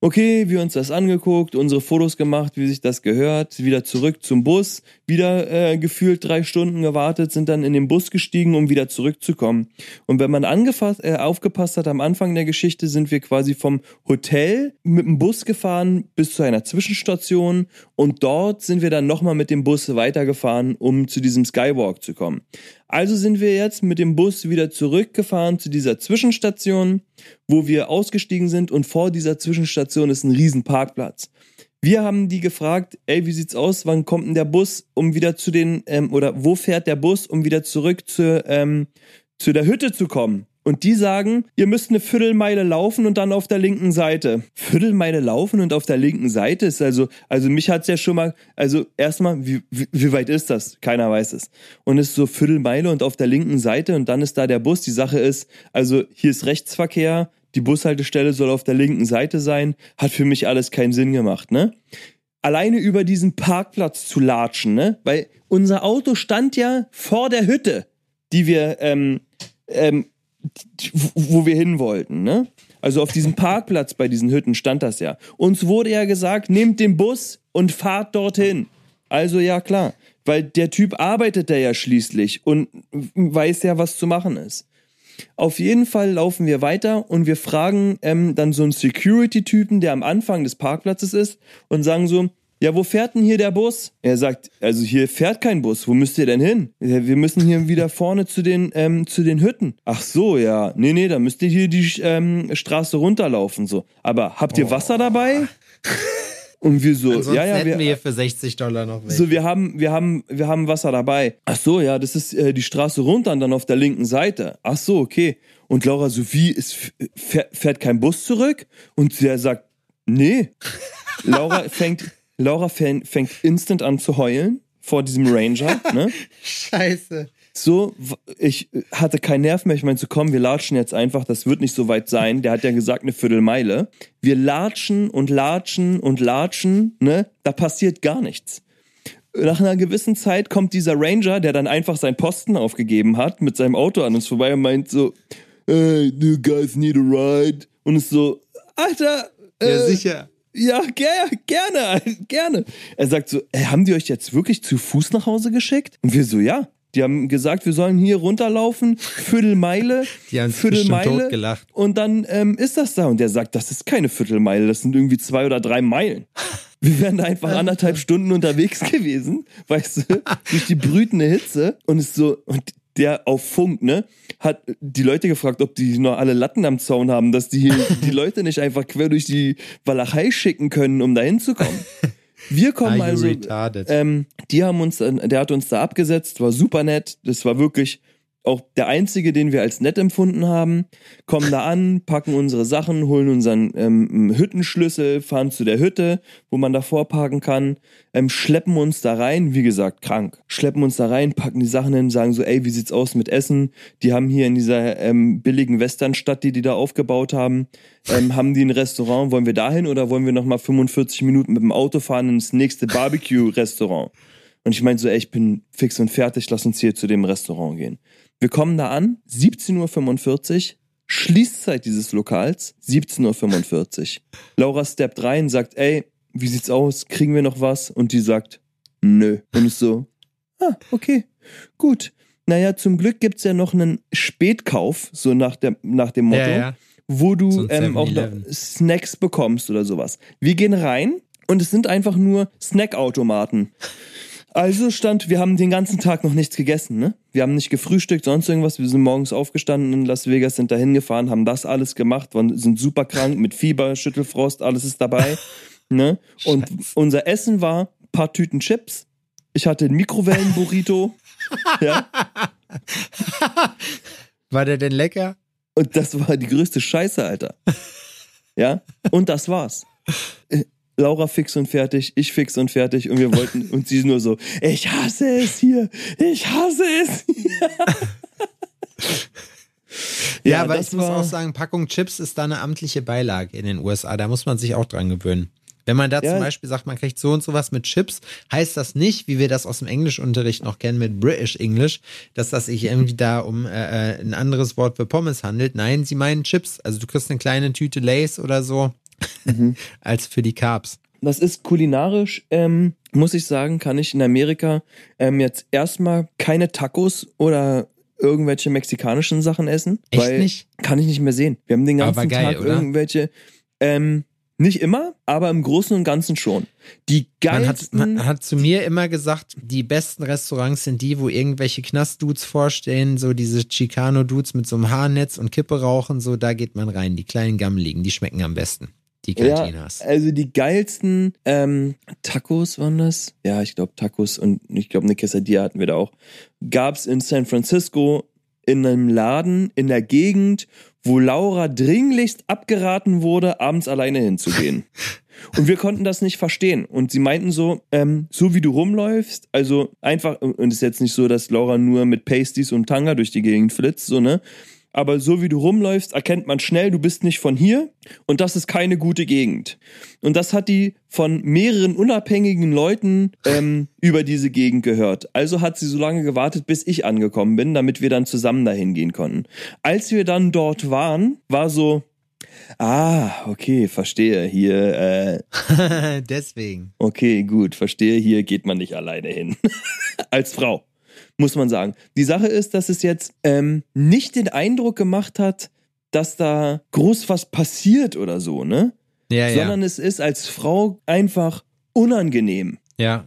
Okay, wir uns das angeguckt, unsere Fotos gemacht, wie sich das gehört, wieder zurück zum Bus, wieder äh, gefühlt drei Stunden gewartet, sind dann in den Bus gestiegen, um wieder zurückzukommen. Und wenn man angefasst, äh, aufgepasst hat am Anfang der Geschichte, sind wir quasi vom Hotel mit dem Bus gefahren bis zu einer Zwischenstation und dort sind wir dann nochmal mit dem Bus weitergefahren, um zu diesem Skywalk zu kommen. Also sind wir jetzt mit dem Bus wieder zurückgefahren zu dieser Zwischenstation, wo wir ausgestiegen sind und vor dieser Zwischenstation ist ein riesen Parkplatz. Wir haben die gefragt, ey, wie sieht's aus? Wann kommt denn der Bus, um wieder zu den, ähm, oder wo fährt der Bus, um wieder zurück zu, ähm, zu der Hütte zu kommen? Und die sagen, ihr müsst eine Viertelmeile laufen und dann auf der linken Seite. Viertelmeile laufen und auf der linken Seite ist also, also mich hat's ja schon mal, also erstmal, wie, wie, wie weit ist das? Keiner weiß es. Und es ist so Viertelmeile und auf der linken Seite und dann ist da der Bus. Die Sache ist, also hier ist Rechtsverkehr, die Bushaltestelle soll auf der linken Seite sein, hat für mich alles keinen Sinn gemacht, ne? Alleine über diesen Parkplatz zu latschen, ne? Weil unser Auto stand ja vor der Hütte, die wir ähm, ähm, wo wir hin wollten, ne? Also auf diesem Parkplatz bei diesen Hütten stand das ja. Uns wurde ja gesagt, nehmt den Bus und fahrt dorthin. Also ja klar, weil der Typ arbeitet da ja schließlich und weiß ja, was zu machen ist. Auf jeden Fall laufen wir weiter und wir fragen ähm, dann so einen Security-Typen, der am Anfang des Parkplatzes ist und sagen so, ja, wo fährt denn hier der Bus? Er sagt, also hier fährt kein Bus. Wo müsst ihr denn hin? Wir müssen hier wieder vorne zu den, ähm, zu den Hütten. Ach so, ja. Nee, nee, da müsst ihr hier die ähm, Straße runterlaufen, so. Aber habt ihr oh. Wasser dabei? Und wir so, Ansonsten ja, ja, wir, wir hier für 60 Dollar noch weg. So, wir haben, wir haben, wir haben Wasser dabei. Ach so, ja, das ist äh, die Straße runter und dann auf der linken Seite. Ach so, okay. Und Laura Sophie ist, fährt, fährt kein Bus zurück? Und der sagt, nee. Laura fängt, Laura fängt instant an zu heulen vor diesem Ranger. Ne? Scheiße. So, ich hatte keinen Nerv mehr. Ich meinte so, komm, wir latschen jetzt einfach. Das wird nicht so weit sein. Der hat ja gesagt, eine Viertelmeile. Wir latschen und latschen und latschen. Ne? Da passiert gar nichts. Nach einer gewissen Zeit kommt dieser Ranger, der dann einfach seinen Posten aufgegeben hat, mit seinem Auto an uns vorbei und meint so, hey, you guys need a ride? Und ist so, Alter. Äh, ja, sicher ja, ger gerne, gerne. Er sagt so, ey, haben die euch jetzt wirklich zu Fuß nach Hause geschickt? Und wir so, ja. Die haben gesagt, wir sollen hier runterlaufen, Viertelmeile, die haben Viertelmeile gelacht. und dann ähm, ist das da. Und der sagt, das ist keine Viertelmeile, das sind irgendwie zwei oder drei Meilen. Wir wären da einfach anderthalb Stunden unterwegs gewesen, weißt du, durch die brütende Hitze und ist so und der auf Funk, ne, hat die Leute gefragt, ob die noch alle Latten am Zaun haben, dass die die Leute nicht einfach quer durch die Walachei schicken können, um da hinzukommen. Wir kommen also, ähm, die haben uns, der hat uns da abgesetzt, war super nett, das war wirklich auch der einzige, den wir als nett empfunden haben, kommen da an, packen unsere Sachen, holen unseren ähm, Hüttenschlüssel, fahren zu der Hütte, wo man davor parken kann, ähm, schleppen uns da rein, wie gesagt, krank, schleppen uns da rein, packen die Sachen hin, sagen so, ey, wie sieht's aus mit Essen? Die haben hier in dieser ähm, billigen Westernstadt, die die da aufgebaut haben, ähm, haben die ein Restaurant, wollen wir dahin oder wollen wir nochmal 45 Minuten mit dem Auto fahren ins nächste Barbecue-Restaurant? Und ich meinte so, ey, ich bin fix und fertig, lass uns hier zu dem Restaurant gehen. Wir kommen da an, 17.45 Uhr, Schließzeit dieses Lokals, 17.45 Uhr. Laura steppt rein, sagt, ey, wie sieht's aus? Kriegen wir noch was? Und die sagt, nö. Und ich so, ah, okay, gut. Naja, zum Glück gibt's ja noch einen Spätkauf, so nach, der, nach dem Motto, ja, ja. wo du so ähm, auch noch Snacks bekommst oder sowas. Wir gehen rein und es sind einfach nur Snackautomaten. Also stand, wir haben den ganzen Tag noch nichts gegessen, ne? Wir haben nicht gefrühstückt, sonst irgendwas. Wir sind morgens aufgestanden in Las Vegas, sind dahin gefahren, haben das alles gemacht, sind super krank mit Fieber, Schüttelfrost, alles ist dabei, ne? Und Scheiße. unser Essen war paar Tüten Chips. Ich hatte ein Mikrowellenburrito. ja. War der denn lecker? Und das war die größte Scheiße, Alter. Ja? Und das war's. Laura fix und fertig, ich fix und fertig und wir wollten und sie nur so, ich hasse es hier, ich hasse es hier. ja, ja, aber ich muss auch sagen, Packung Chips ist da eine amtliche Beilage in den USA. Da muss man sich auch dran gewöhnen. Wenn man da ja. zum Beispiel sagt, man kriegt so und sowas mit Chips, heißt das nicht, wie wir das aus dem Englischunterricht noch kennen mit British English, dass das sich irgendwie da um äh, äh, ein anderes Wort für Pommes handelt. Nein, sie meinen Chips. Also du kriegst eine kleine Tüte Lace oder so mhm. als für die Carbs. Das ist kulinarisch, ähm, muss ich sagen, kann ich in Amerika ähm, jetzt erstmal keine Tacos oder irgendwelche mexikanischen Sachen essen. Echt weil nicht? Kann ich nicht mehr sehen. Wir haben den ganzen geil, Tag oder? irgendwelche ähm, nicht immer, aber im Großen und Ganzen schon. Die geilsten. Man hat, man hat zu mir immer gesagt, die besten Restaurants sind die, wo irgendwelche Knastdudes vorstehen, so diese Chicano-Dudes mit so einem Haarnetz und Kippe rauchen, so da geht man rein. Die kleinen Gammeligen, die schmecken am besten. Die Cantinas. Ja, also die geilsten ähm, Tacos waren das. Ja, ich glaube Tacos und ich glaube eine Quesadilla hatten wir da auch. Gab's in San Francisco in einem Laden in der Gegend, wo Laura dringlichst abgeraten wurde, abends alleine hinzugehen. Und wir konnten das nicht verstehen. Und sie meinten so, ähm, so wie du rumläufst, also einfach, und es ist jetzt nicht so, dass Laura nur mit Pasties und Tanga durch die Gegend flitzt, so, ne? Aber so wie du rumläufst, erkennt man schnell, du bist nicht von hier und das ist keine gute Gegend. Und das hat die von mehreren unabhängigen Leuten ähm, über diese Gegend gehört. Also hat sie so lange gewartet, bis ich angekommen bin, damit wir dann zusammen dahin gehen konnten. Als wir dann dort waren, war so, Ah, okay, verstehe. Hier. Äh, Deswegen. Okay, gut, verstehe. Hier geht man nicht alleine hin. Als Frau muss man sagen. Die Sache ist, dass es jetzt ähm, nicht den Eindruck gemacht hat, dass da groß was passiert oder so, ne? Ja, Sondern ja. es ist als Frau einfach unangenehm. Ja.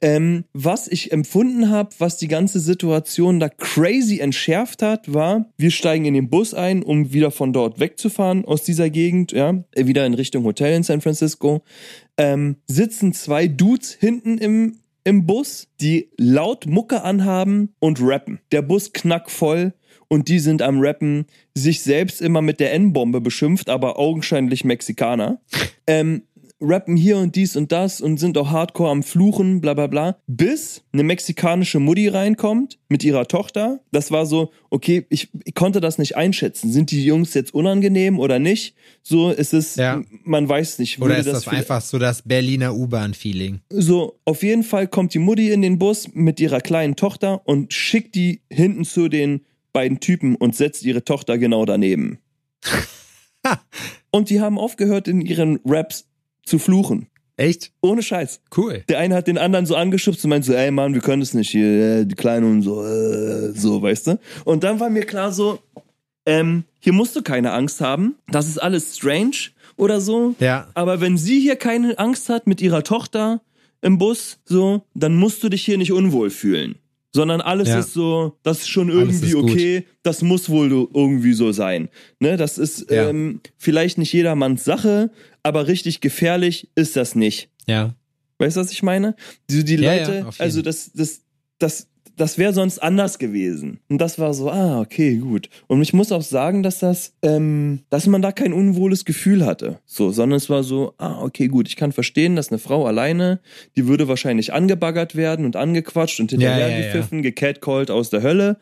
Ähm, was ich empfunden habe, was die ganze Situation da crazy entschärft hat, war, wir steigen in den Bus ein, um wieder von dort wegzufahren aus dieser Gegend, ja, wieder in Richtung Hotel in San Francisco. Ähm, sitzen zwei Dudes hinten im im Bus, die laut Mucke anhaben und rappen. Der Bus knackvoll und die sind am Rappen, sich selbst immer mit der N-Bombe beschimpft, aber augenscheinlich Mexikaner. Ähm, rappen hier und dies und das und sind auch hardcore am Fluchen, bla bla bla, bis eine mexikanische Mutti reinkommt mit ihrer Tochter. Das war so, okay, ich, ich konnte das nicht einschätzen. Sind die Jungs jetzt unangenehm oder nicht? So, ist es ja. man weiß nicht. Oder ist das, das einfach so das Berliner U-Bahn-Feeling? So, auf jeden Fall kommt die Mutti in den Bus mit ihrer kleinen Tochter und schickt die hinten zu den beiden Typen und setzt ihre Tochter genau daneben. und die haben aufgehört in ihren Raps zu fluchen. Echt? Ohne Scheiß. Cool. Der eine hat den anderen so angeschubst und meint so, ey Mann, wir können das nicht hier, äh, die Kleine und so, äh, so, weißt du? Und dann war mir klar so, ähm, hier musst du keine Angst haben. Das ist alles strange oder so. Ja. Aber wenn sie hier keine Angst hat mit ihrer Tochter im Bus, so, dann musst du dich hier nicht unwohl fühlen sondern alles ja. ist so, das ist schon irgendwie ist okay, das muss wohl irgendwie so sein. Ne, das ist ja. ähm, vielleicht nicht jedermanns Sache, aber richtig gefährlich ist das nicht. Ja. Weißt du, was ich meine? Die, die Leute, also das, das, das, das wäre sonst anders gewesen. Und das war so, ah, okay, gut. Und ich muss auch sagen, dass das, ähm, dass man da kein unwohles Gefühl hatte. So, sondern es war so, ah, okay, gut, ich kann verstehen, dass eine Frau alleine, die würde wahrscheinlich angebaggert werden und angequatscht und hinterhergepfiffen, ja, ja, ja. gecatcalled aus der Hölle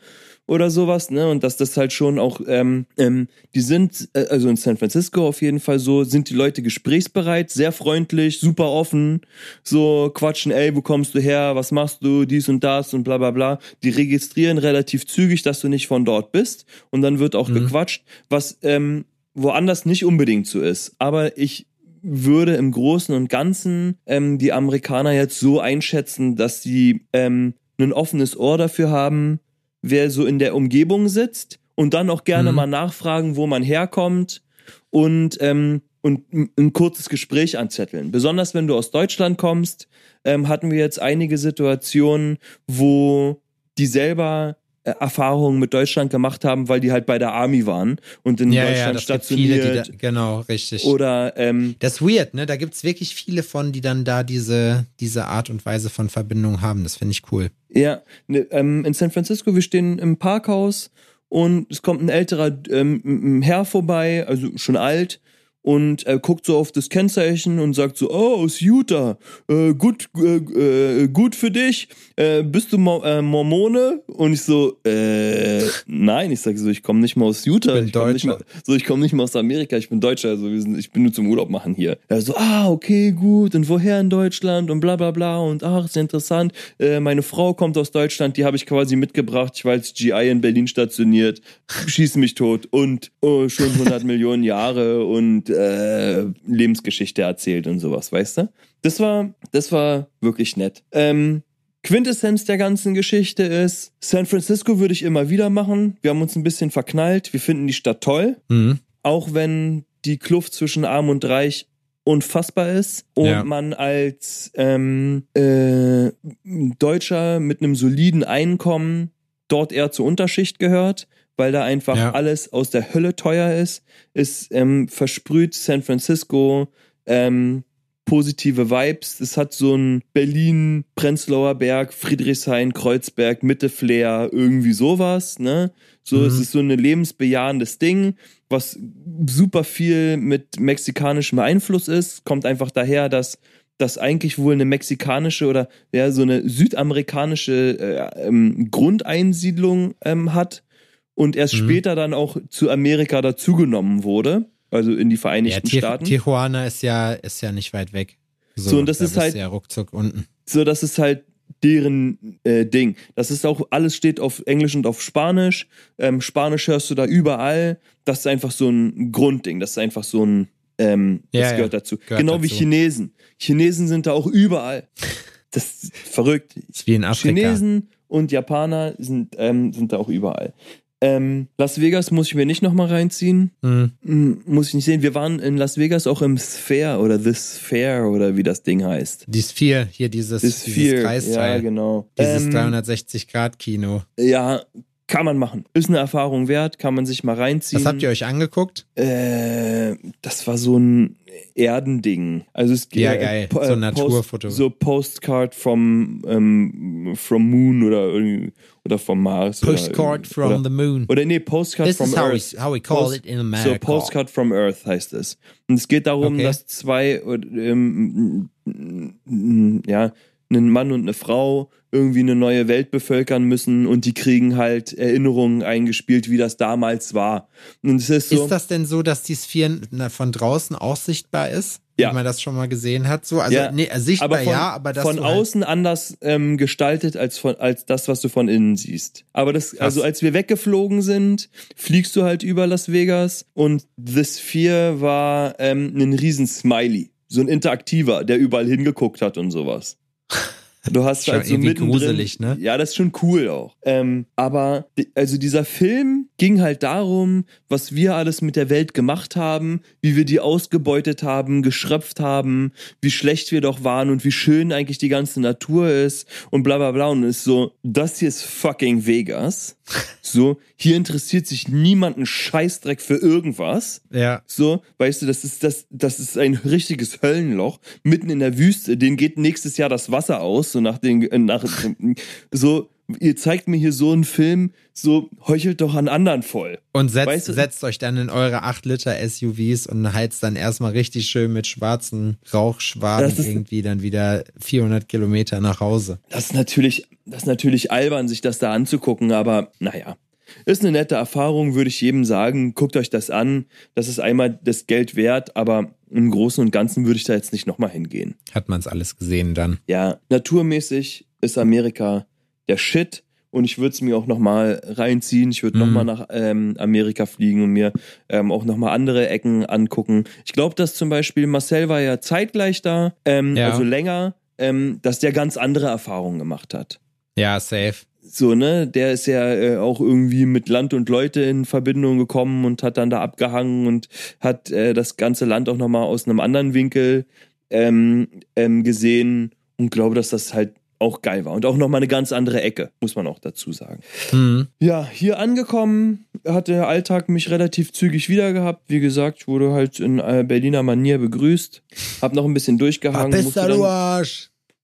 oder sowas, ne? Und dass das halt schon auch, ähm, ähm, die sind, äh, also in San Francisco auf jeden Fall so, sind die Leute gesprächsbereit, sehr freundlich, super offen, so quatschen, ey, wo kommst du her, was machst du, dies und das und bla bla bla. Die registrieren relativ zügig, dass du nicht von dort bist und dann wird auch mhm. gequatscht, was ähm, woanders nicht unbedingt so ist. Aber ich würde im Großen und Ganzen ähm, die Amerikaner jetzt so einschätzen, dass sie ähm, ein offenes Ohr dafür haben, wer so in der Umgebung sitzt und dann auch gerne mhm. mal nachfragen, wo man herkommt und, ähm, und ein kurzes Gespräch anzetteln. Besonders wenn du aus Deutschland kommst, ähm, hatten wir jetzt einige Situationen, wo die selber Erfahrungen mit Deutschland gemacht haben, weil die halt bei der Army waren und in ja, Deutschland ja, stationiert. Viele, da, genau, richtig. Oder ähm, das ist weird, ne? Da gibt's wirklich viele von, die dann da diese diese Art und Weise von Verbindung haben. Das finde ich cool. Ja, ne, ähm, in San Francisco, wir stehen im Parkhaus und es kommt ein älterer ähm, Herr vorbei, also schon alt und er guckt so auf das Kennzeichen und sagt so, oh, aus Utah, äh, gut, äh, äh, gut für dich, äh, bist du Mo äh, Mormone? Und ich so, äh, nein, ich sage so, ich komme nicht mal aus Utah, ich, bin ich mal, so, ich komme nicht mal aus Amerika, ich bin Deutscher, also sind, ich bin nur zum Urlaub machen hier. Er so, ah, okay, gut, und woher in Deutschland und bla bla bla und ach, ist interessant, äh, meine Frau kommt aus Deutschland, die habe ich quasi mitgebracht, ich war als GI in Berlin stationiert, schieß mich tot und oh, schon 100 Millionen Jahre und äh, Lebensgeschichte erzählt und sowas, weißt du? Das war, das war wirklich nett. Ähm, Quintessenz der ganzen Geschichte ist, San Francisco würde ich immer wieder machen. Wir haben uns ein bisschen verknallt. Wir finden die Stadt toll. Mhm. Auch wenn die Kluft zwischen Arm und Reich unfassbar ist und ja. man als ähm, äh, Deutscher mit einem soliden Einkommen dort eher zur Unterschicht gehört weil da einfach ja. alles aus der Hölle teuer ist. Es ähm, versprüht San Francisco ähm, positive Vibes. Es hat so ein Berlin, Prenzlauer Berg, Friedrichshain, Kreuzberg, Mitte Flair, irgendwie sowas, ne? So, mhm. es ist so ein lebensbejahendes Ding, was super viel mit mexikanischem Einfluss ist. Kommt einfach daher, dass das eigentlich wohl eine mexikanische oder ja so eine südamerikanische äh, ähm, Grundeinsiedlung ähm, hat und erst mhm. später dann auch zu Amerika dazugenommen wurde, also in die Vereinigten ja, Staaten. Tijuana ist ja, ist ja nicht weit weg. So, so und das da ist halt ja ruckzuck unten. So, das ist halt deren äh, Ding. Das ist auch, alles steht auf Englisch und auf Spanisch. Ähm, Spanisch hörst du da überall. Das ist einfach so ein Grundding. Das ist einfach so ein, ähm, ja, das gehört ja, dazu. Gehört genau dazu. wie Chinesen. Chinesen sind da auch überall. Das ist verrückt. Das ist wie in Afrika. Chinesen und Japaner sind, ähm, sind da auch überall. Ähm, Las Vegas muss ich mir nicht nochmal reinziehen. Mhm. Muss ich nicht sehen. Wir waren in Las Vegas auch im Sphere oder The Sphere oder wie das Ding heißt. Die Sphere, hier dieses, dieses Kreisteil. Ja, genau. Dieses ähm, 360-Grad-Kino. Ja, kann man machen. Ist eine Erfahrung wert, kann man sich mal reinziehen. Was habt ihr euch angeguckt? Äh, das war so ein Erdending. Also es ja, geil. Äh, so ein Naturfoto. so Postcard from, ähm, from Moon oder irgendwie oder vom Mars. Postcard from oder, the Moon. Oder nee, Postcard This from is Earth. How we, how we call Post, it in America. So Postcard from Earth heißt es. Und es geht darum, okay. dass zwei ähm, ja, ein Mann und eine Frau irgendwie eine neue Welt bevölkern müssen und die kriegen halt Erinnerungen eingespielt, wie das damals war. Und es ist, so, ist das denn so, dass die Sphäre von draußen auch sichtbar ist? Ja. Wie man das schon mal gesehen hat? So, also ja. nee, sichtbar aber von, ja, aber das von außen halt anders ähm, gestaltet als von als das, was du von innen siehst. Aber das, Krass. also als wir weggeflogen sind, fliegst du halt über Las Vegas und The Sphere war ähm, ein riesen Smiley, so ein interaktiver, der überall hingeguckt hat und sowas. Du hast halt so mittendrin, gruselig, ne? Ja, das ist schon cool auch. Ähm, aber also dieser Film ging halt darum, was wir alles mit der Welt gemacht haben, wie wir die ausgebeutet haben, geschröpft haben, wie schlecht wir doch waren und wie schön eigentlich die ganze Natur ist und bla bla bla. Und ist so, das hier ist fucking Vegas. So, hier interessiert sich niemand ein Scheißdreck für irgendwas. Ja. So, weißt du, das ist das, das ist ein richtiges Höllenloch mitten in der Wüste. Den geht nächstes Jahr das Wasser aus, so nach den, nach, so, ihr zeigt mir hier so einen Film, so heuchelt doch an anderen voll. Und setzt, weißt du? setzt euch dann in eure 8 Liter SUVs und heizt dann erstmal richtig schön mit schwarzen Rauchschwaden irgendwie dann wieder 400 Kilometer nach Hause. Das ist natürlich, das ist natürlich albern, sich das da anzugucken, aber naja. Ist eine nette Erfahrung, würde ich jedem sagen. Guckt euch das an. Das ist einmal das Geld wert, aber im Großen und Ganzen würde ich da jetzt nicht nochmal hingehen. Hat man es alles gesehen dann? Ja, naturmäßig ist Amerika der Shit und ich würde es mir auch nochmal reinziehen. Ich würde mhm. nochmal nach ähm, Amerika fliegen und mir ähm, auch nochmal andere Ecken angucken. Ich glaube, dass zum Beispiel Marcel war ja zeitgleich da, ähm, ja. also länger, ähm, dass der ganz andere Erfahrungen gemacht hat. Ja, safe. So, ne, der ist ja äh, auch irgendwie mit Land und Leute in Verbindung gekommen und hat dann da abgehangen und hat äh, das ganze Land auch nochmal aus einem anderen Winkel ähm, ähm, gesehen und glaube, dass das halt auch geil war. Und auch nochmal eine ganz andere Ecke, muss man auch dazu sagen. Mhm. Ja, hier angekommen hat der Alltag mich relativ zügig wieder gehabt. Wie gesagt, ich wurde halt in Berliner Manier begrüßt. Hab noch ein bisschen durchgehangen. Ach, musste, dann,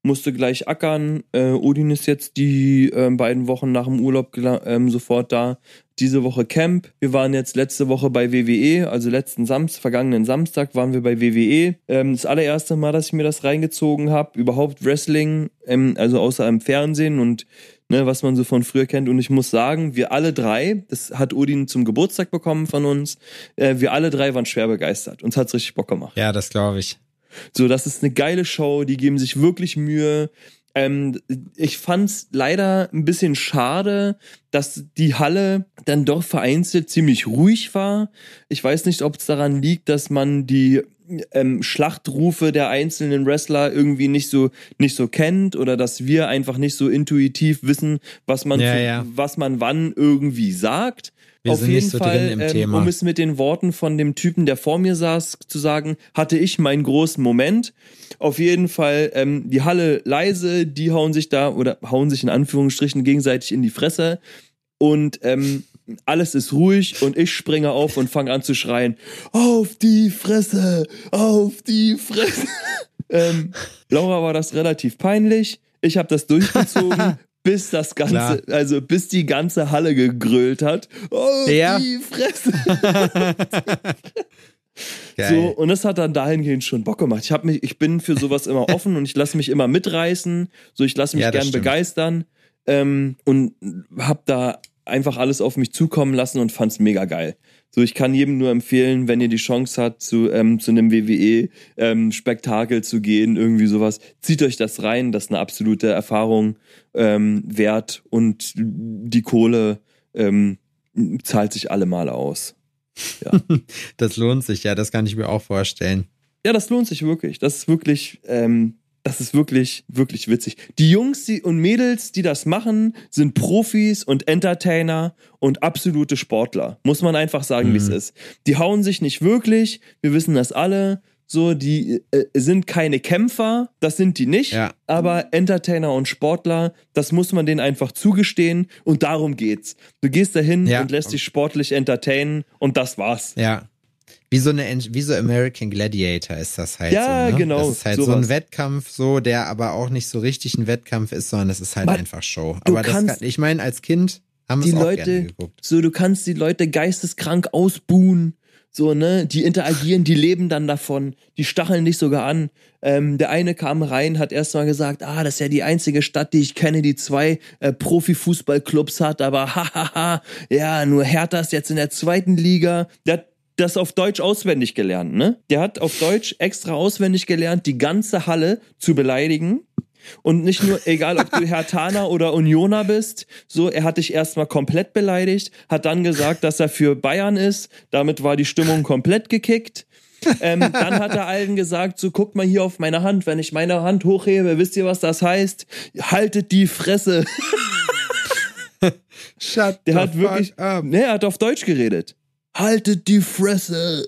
musste gleich ackern. Äh, Odin ist jetzt die äh, beiden Wochen nach dem Urlaub ähm, sofort da. Diese Woche Camp. Wir waren jetzt letzte Woche bei WWE, also letzten Samstag, vergangenen Samstag waren wir bei WWE. Ähm, das allererste Mal, dass ich mir das reingezogen habe, überhaupt Wrestling, ähm, also außer im Fernsehen und ne, was man so von früher kennt. Und ich muss sagen, wir alle drei, das hat Odin zum Geburtstag bekommen von uns, äh, wir alle drei waren schwer begeistert. Uns hat's richtig Bock gemacht. Ja, das glaube ich. So, das ist eine geile Show, die geben sich wirklich Mühe. Ähm, ich fand's leider ein bisschen schade, dass die Halle dann doch vereinzelt ziemlich ruhig war. Ich weiß nicht, ob es daran liegt, dass man die ähm, Schlachtrufe der einzelnen Wrestler irgendwie nicht so nicht so kennt oder dass wir einfach nicht so intuitiv wissen, was man ja, zu, ja. was man wann irgendwie sagt. Wir Auf sind jeden nicht so Fall, drin im ähm, Thema. um es mit den Worten von dem Typen, der vor mir saß, zu sagen, hatte ich meinen großen Moment. Auf jeden Fall ähm, die Halle leise, die hauen sich da oder hauen sich in Anführungsstrichen gegenseitig in die Fresse und ähm, alles ist ruhig und ich springe auf und fange an zu schreien, auf die Fresse, auf die Fresse. ähm, Laura war das relativ peinlich. Ich habe das durchgezogen, bis das ganze, Klar. also bis die ganze Halle gegrölt hat. Auf Ja. die Fresse. So, und es hat dann dahingehend schon Bock gemacht. Ich, hab mich, ich bin für sowas immer offen und ich lasse mich immer mitreißen. So, ich lasse mich Ja, gern begeistern. Ähm, und hab da einfach alles auf mich zukommen lassen und fand's mega geil. So, ich kann jedem nur empfehlen, wenn ihr die Chance habt, zu, ähm, zu einem WWE-Spektakel zu gehen, irgendwie sowas, zieht euch das rein, das ist eine absolute Erfahrung ähm, wert und die Kohle ähm, zahlt sich allemal aus. Das lohnt sich, ja, das kann ich mir auch vorstellen. Ja, das lohnt sich wirklich. Das ist wirklich, ähm, das ist wirklich, wirklich witzig. Die Jungs die, und Mädels, die das machen, sind Profis und Entertainer und absolute Sportler. Muss man einfach sagen, wie es ist. Die hauen sich nicht wirklich. Wir wissen das alle. So, die äh, sind keine Kämpfer, das sind die nicht, Ja. aber Entertainer und Sportler, das muss man denen einfach zugestehen und darum geht's. Du gehst dahin Ja. und lässt dich sportlich entertainen und das war's. Ja. Wie so, eine, wie so American Gladiator ist das halt Ja, so. Ne? genau, Das ist halt so sowas. ein Wettkampf, so, der aber auch nicht so richtig ein Wettkampf ist, sondern das ist halt Man- einfach Show. Aber das kannst- kann, ich meine, als Kind haben wir es auch Leute, gerne geguckt. so du kannst die Leute geisteskrank ausbuhen, so ne, die interagieren, die leben dann davon, die stacheln dich sogar an. Ähm, der eine kam rein, hat erst mal gesagt, ah, das ist ja die einzige Stadt, die ich kenne, die zwei äh, Profifußballclubs hat, aber hahaha, ja, nur Hertha ist jetzt in der zweiten Liga. Der hat das auf Deutsch auswendig gelernt, ne? Der hat auf Deutsch extra auswendig gelernt, die ganze Halle zu beleidigen. Und nicht nur, egal ob du Hertaner oder Unioner bist, so, er hat dich erstmal komplett beleidigt, hat dann gesagt, dass er für Bayern ist, damit war die Stimmung komplett gekickt. Ähm, dann hat er allen gesagt, so guckt mal hier auf meine Hand, wenn ich meine Hand hochhebe, wisst ihr, was das heißt? Haltet die Fresse. Shut Der hat wirklich, ne, er hat auf Deutsch geredet. Haltet die Fresse.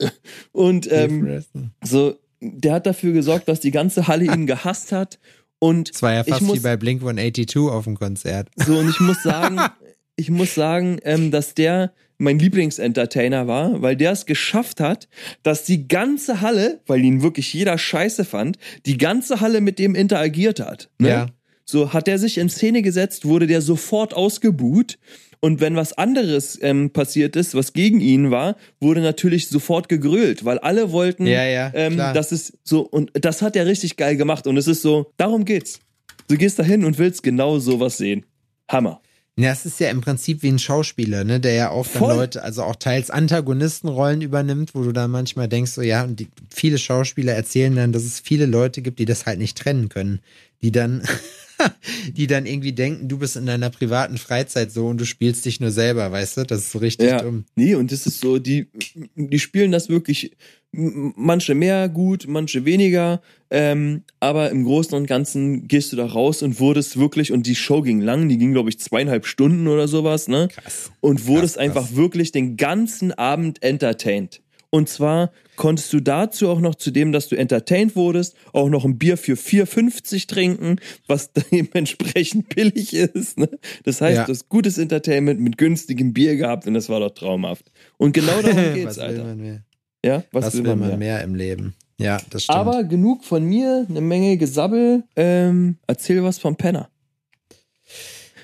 Und ähm, so, der hat dafür gesorgt, dass die ganze Halle ihn gehasst hat. Und das war ja fast muss- wie bei Blink 182 auf dem Konzert. So, und ich muss sagen, ich muss sagen, ähm, dass der mein Lieblingsentertainer war, weil der es geschafft hat, dass die ganze Halle, weil ihn wirklich jeder scheiße fand, die ganze Halle mit dem interagiert hat. Ne? Ja. So hat er sich in Szene gesetzt, wurde der sofort ausgebuht. Und wenn was anderes ähm, passiert ist, was gegen ihn war, wurde natürlich sofort gegrölt, weil alle wollten, Ja, ja, ähm, klar. das ist so, und das hat er richtig geil gemacht. Und es ist so, darum geht's. Du gehst dahin und willst genau sowas sehen. Hammer. Ja, es ist ja im Prinzip wie ein Schauspieler, ne, der ja auch dann. Leute, also auch teils Antagonistenrollen übernimmt, wo du dann manchmal denkst, so ja, und die, viele Schauspieler erzählen dann, dass es viele Leute gibt, die das halt nicht trennen können, die dann, die dann irgendwie denken, du bist in deiner privaten Freizeit so und du spielst dich nur selber, weißt du? Das ist so richtig Ja, dumm. nee, und das ist so, die, die spielen das wirklich, manche mehr gut, manche weniger, ähm, aber im Großen und Ganzen gehst du da raus und wurdest wirklich, und die Show ging lang, die ging, glaube ich, zweieinhalb Stunden oder sowas, ne? Krass. Und wurdest Krass, krass. einfach wirklich den ganzen Abend entertained. Und zwar konntest du dazu auch noch zu dem, dass du entertained wurdest, auch noch ein Bier für 4,50 trinken, was dementsprechend billig ist. Ne? Das heißt, Ja. du hast gutes Entertainment mit günstigem Bier gehabt und das war doch traumhaft. Und genau darum geht's, Was will Alter. man mehr? Ja, Was, will man mehr? im Leben? Ja, das stimmt. Aber genug von mir, eine Menge Gesabbel. Ähm, erzähl was vom Penner.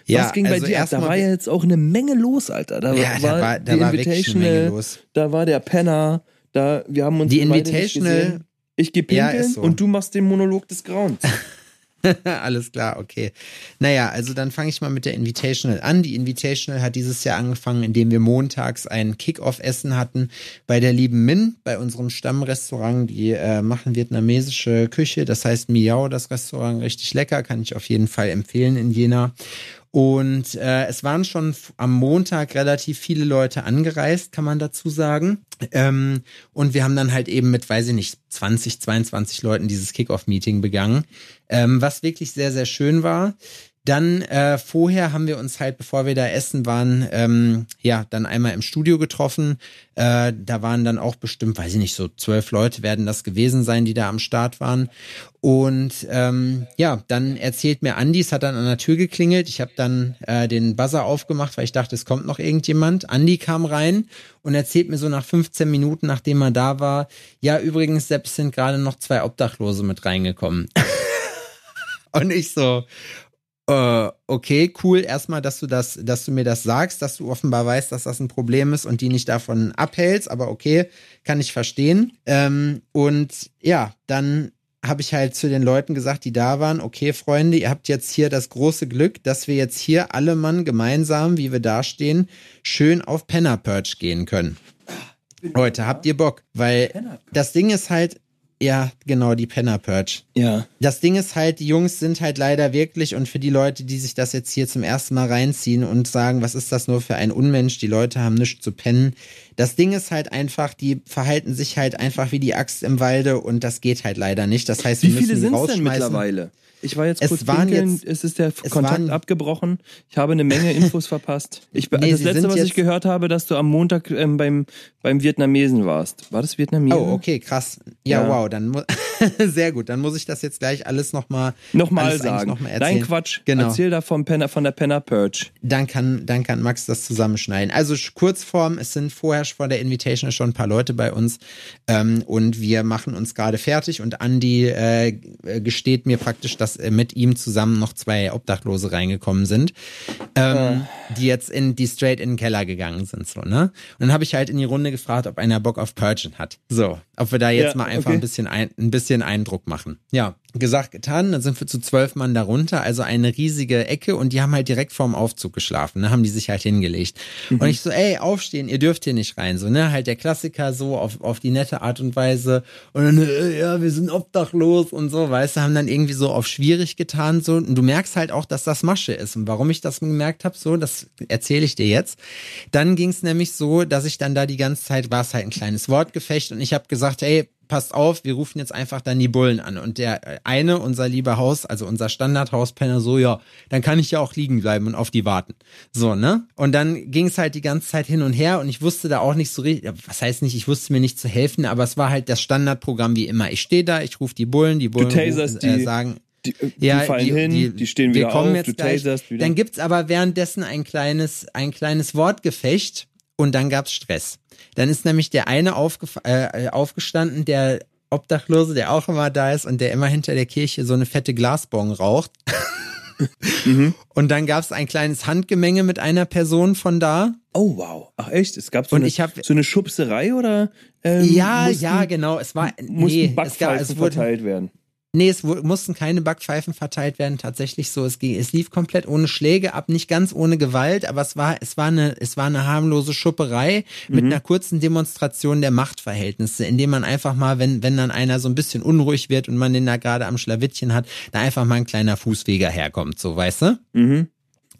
Ja, was ging also bei dir ab? Da war ja jetzt auch eine Menge los, Alter. Da ja, war, da war, da war Invitational, los. da war der Penner, da wir haben uns die Invitational. Ich gehe pinkeln ja, so. und du machst den Monolog des Grauens. Alles klar, okay. Naja, also dann fange ich mal mit der Invitational an. Die Invitational hat dieses Jahr angefangen, indem wir montags ein Kick-Off-Essen hatten bei der lieben Min, bei unserem Stammrestaurant. Die äh, machen vietnamesische Küche, das heißt Miao, das Restaurant, richtig lecker, kann ich auf jeden Fall empfehlen in Jena. Und äh, es waren schon am Montag relativ viele Leute angereist, kann man dazu sagen. Ähm, und wir haben dann halt eben mit, weiß ich nicht, 20, 22 Leuten dieses Kickoff-Meeting begangen, ähm, was wirklich sehr, sehr schön war. Dann äh, vorher haben wir uns halt, bevor wir da essen waren, ähm, ja, dann einmal im Studio getroffen. Äh, da waren dann auch bestimmt, weiß ich nicht, so zwölf Leute werden das gewesen sein, die da am Start waren. Und ähm, ja, dann erzählt mir Andi, es hat dann an der Tür geklingelt. Ich habe dann äh, den Buzzer aufgemacht, weil ich dachte, es kommt noch irgendjemand. Andi kam rein und erzählt mir so nach 15 Minuten, nachdem er da war, ja, übrigens, selbst sind gerade noch zwei Obdachlose mit reingekommen. und ich so, äh, okay, cool, erstmal, dass du das, dass du mir das sagst, dass du offenbar weißt, dass das ein Problem ist und die nicht davon abhältst, aber okay, kann ich verstehen. Ähm, und ja, dann habe ich halt zu den Leuten gesagt, die da waren, okay, Freunde, ihr habt jetzt hier das große Glück, dass wir jetzt hier alle Mann gemeinsam, wie wir da stehen, schön auf Penner Perch gehen können. Leute, habt ihr Bock? Weil das Ding ist halt, ja, genau, die Penner Perch. Ja. Das Ding ist halt, die Jungs sind halt leider wirklich und für die Leute, die sich das jetzt hier zum ersten Mal reinziehen und sagen, was ist das nur für ein Unmensch, die Leute haben nichts zu pennen. Das Ding ist halt einfach, die verhalten sich halt einfach wie die Axt im Walde und das geht halt leider nicht. Das heißt, wir wie viele sind es denn mittlerweile? Ich war jetzt es kurz waren pinkeln, jetzt, es ist der es Kontakt waren, abgebrochen. Ich habe eine Menge Infos verpasst. Ich, nee, das letzte, was ich gehört habe, dass du am Montag ähm, beim, beim Vietnamesen warst. War das Vietnamesen? Oh, okay, krass. Ja, ja. wow, dann sehr gut. Dann muss ich das jetzt gleich alles nochmal nochmal sagen. Noch mal Dein Quatsch. Genau. Erzähl da vom Penner, von der Penner Purge. Dann kann, dann kann Max das zusammenschneiden. Also Kurzform, es sind vorher vor der Invitation schon ein paar Leute bei uns ähm, und wir machen uns gerade fertig und Andy äh, gesteht mir praktisch, dass äh, mit ihm zusammen noch zwei Obdachlose reingekommen sind, ähm, äh. die jetzt in die straight in den Keller gegangen sind. So, ne? Und dann habe ich halt in die Runde gefragt, ob einer Bock auf Purgen hat. So, ob wir da jetzt ja, mal einfach okay. ein bisschen ein, ein bisschen Eindruck machen. Ja, gesagt, getan. Dann sind wir zu zwölf Mann darunter, also eine riesige Ecke und die haben halt direkt vorm Aufzug geschlafen, ne, haben die sich halt hingelegt. Mhm. Und ich so, ey, aufstehen, ihr dürft hier nicht rein, so, ne, halt der Klassiker so auf, auf die nette Art und Weise und dann, äh, ja, wir sind obdachlos und so, weißt du, haben dann irgendwie so auf schwierig getan, so, und du merkst halt auch, dass das Masche ist und warum ich das gemerkt habe, so, das erzähle ich dir jetzt. Dann ging es nämlich so, dass ich dann da die ganze Zeit, war es halt ein kleines Wortgefecht und ich habe gesagt, ey, passt auf, wir rufen jetzt einfach dann die Bullen an. Und der eine, unser lieber Haus, also unser Standardhauspenner, so, ja, dann kann ich ja auch liegen bleiben und auf die warten. So, ne? Und dann ging es halt die ganze Zeit hin und her und ich wusste da auch nicht so richtig, was heißt nicht, ich wusste mir nicht zu helfen, aber es war halt das Standardprogramm wie immer. Ich stehe da, ich rufe die Bullen, die Bullen rufen, äh, die, sagen, die, die ja, fallen die, hin, die, die stehen wieder wir kommen auf, jetzt du gleich. wieder. Dann gibt's aber währenddessen ein kleines, ein kleines Wortgefecht und dann gab's Stress. Dann ist nämlich der eine äh, aufgestanden, der Obdachlose, der auch immer da ist und der immer hinter der Kirche so eine fette Glasbong raucht. mhm. Und dann gab es ein kleines Handgemenge mit einer Person von da. Oh wow. Ach echt? Es gab so, und eine, ich hab, so eine Schubserei oder? Ähm, ja, mussten, ja, genau. Es war nee, es, gab, es wurde, verteilt werden. Nee, es mussten keine Backpfeifen verteilt werden, tatsächlich so. Es, ging, es lief komplett ohne Schläge ab, nicht ganz ohne Gewalt, aber es war, es war eine, es war eine harmlose Schupperei mhm. mit einer kurzen Demonstration der Machtverhältnisse, indem man einfach mal, wenn, wenn dann einer so ein bisschen unruhig wird und man den da gerade am Schlawittchen hat, da einfach mal ein kleiner Fußweger herkommt, so, weißt du? Mhm.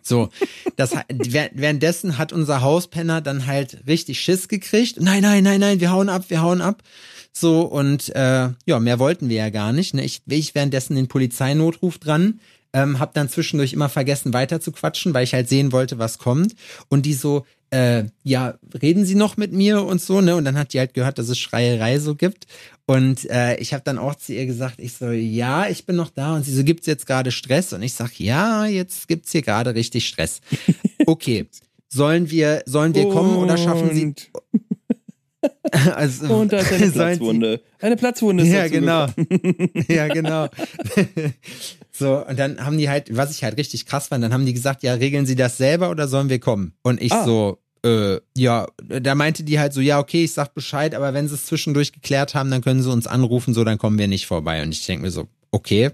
So, das währenddessen hat unser Hauspenner dann halt richtig Schiss gekriegt. Nein, nein, nein, nein, wir hauen ab, wir hauen ab. So, und äh, ja, mehr wollten wir ja gar nicht. Ne? Ich, ich währenddessen den Polizeinotruf dran, ähm, hab dann zwischendurch immer vergessen weiter zu quatschen, weil ich halt sehen wollte, was kommt. Und die so, äh, ja, reden Sie noch mit mir und so, ne? Und dann hat die halt gehört, dass es Schreierei so gibt. Und äh, ich habe dann auch zu ihr gesagt, ich so, ja, ich bin noch da. Und sie so, gibt's jetzt gerade Stress? Und ich sag, ja, jetzt gibt's hier gerade richtig Stress. Okay, sollen wir, sollen wir kommen oder schaffen Sie? Also, und da ist eine Platzwunde. Eine Platzwunde ist Ja, genau. ja, genau. so, und dann haben die halt, was ich halt richtig krass fand, dann haben die gesagt, ja, regeln Sie das selber oder sollen wir kommen? Und ich ah. so, äh, ja, da meinte die halt so, ja, okay, ich sag Bescheid, aber wenn sie es zwischendurch geklärt haben, dann können sie uns anrufen, so, dann kommen wir nicht vorbei. Und ich denke mir so, okay.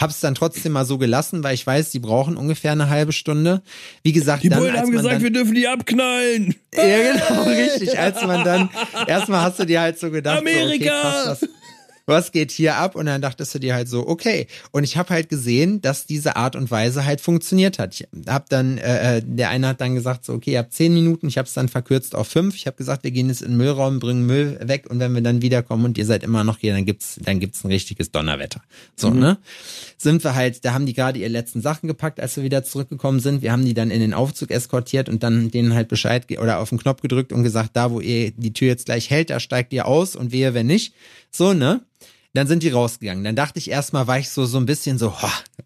Hab's dann trotzdem mal so gelassen, weil ich weiß, die brauchen ungefähr eine halbe Stunde. Wie gesagt, die Bullen haben gesagt, dann, wir dürfen die abknallen. Ja, genau, richtig. Als man dann, erstmal hast du dir halt so gedacht, Amerika! So, okay, was geht hier ab? Und dann dachtest du dir halt so, okay. Und ich habe halt gesehen, dass diese Art und Weise halt funktioniert hat. Ich hab dann, äh, äh, der eine hat dann gesagt, so, okay, ihr habt zehn Minuten, ich habe es dann verkürzt auf fünf. Ich habe gesagt, wir gehen jetzt in den Müllraum, bringen Müll weg und wenn wir dann wiederkommen und ihr seid immer noch hier, dann gibt's, dann gibt's ein richtiges Donnerwetter. So, mhm. ne? Sind wir halt, da haben die gerade ihre letzten Sachen gepackt, als wir wieder zurückgekommen sind. Wir haben die dann in den Aufzug eskortiert und dann denen halt Bescheid oder auf den Knopf gedrückt und gesagt, da wo ihr die Tür jetzt gleich hält, da steigt ihr aus und wehe, wenn nicht. So, ne? Dann sind die rausgegangen. Dann dachte ich erstmal, war ich so, so ein bisschen so,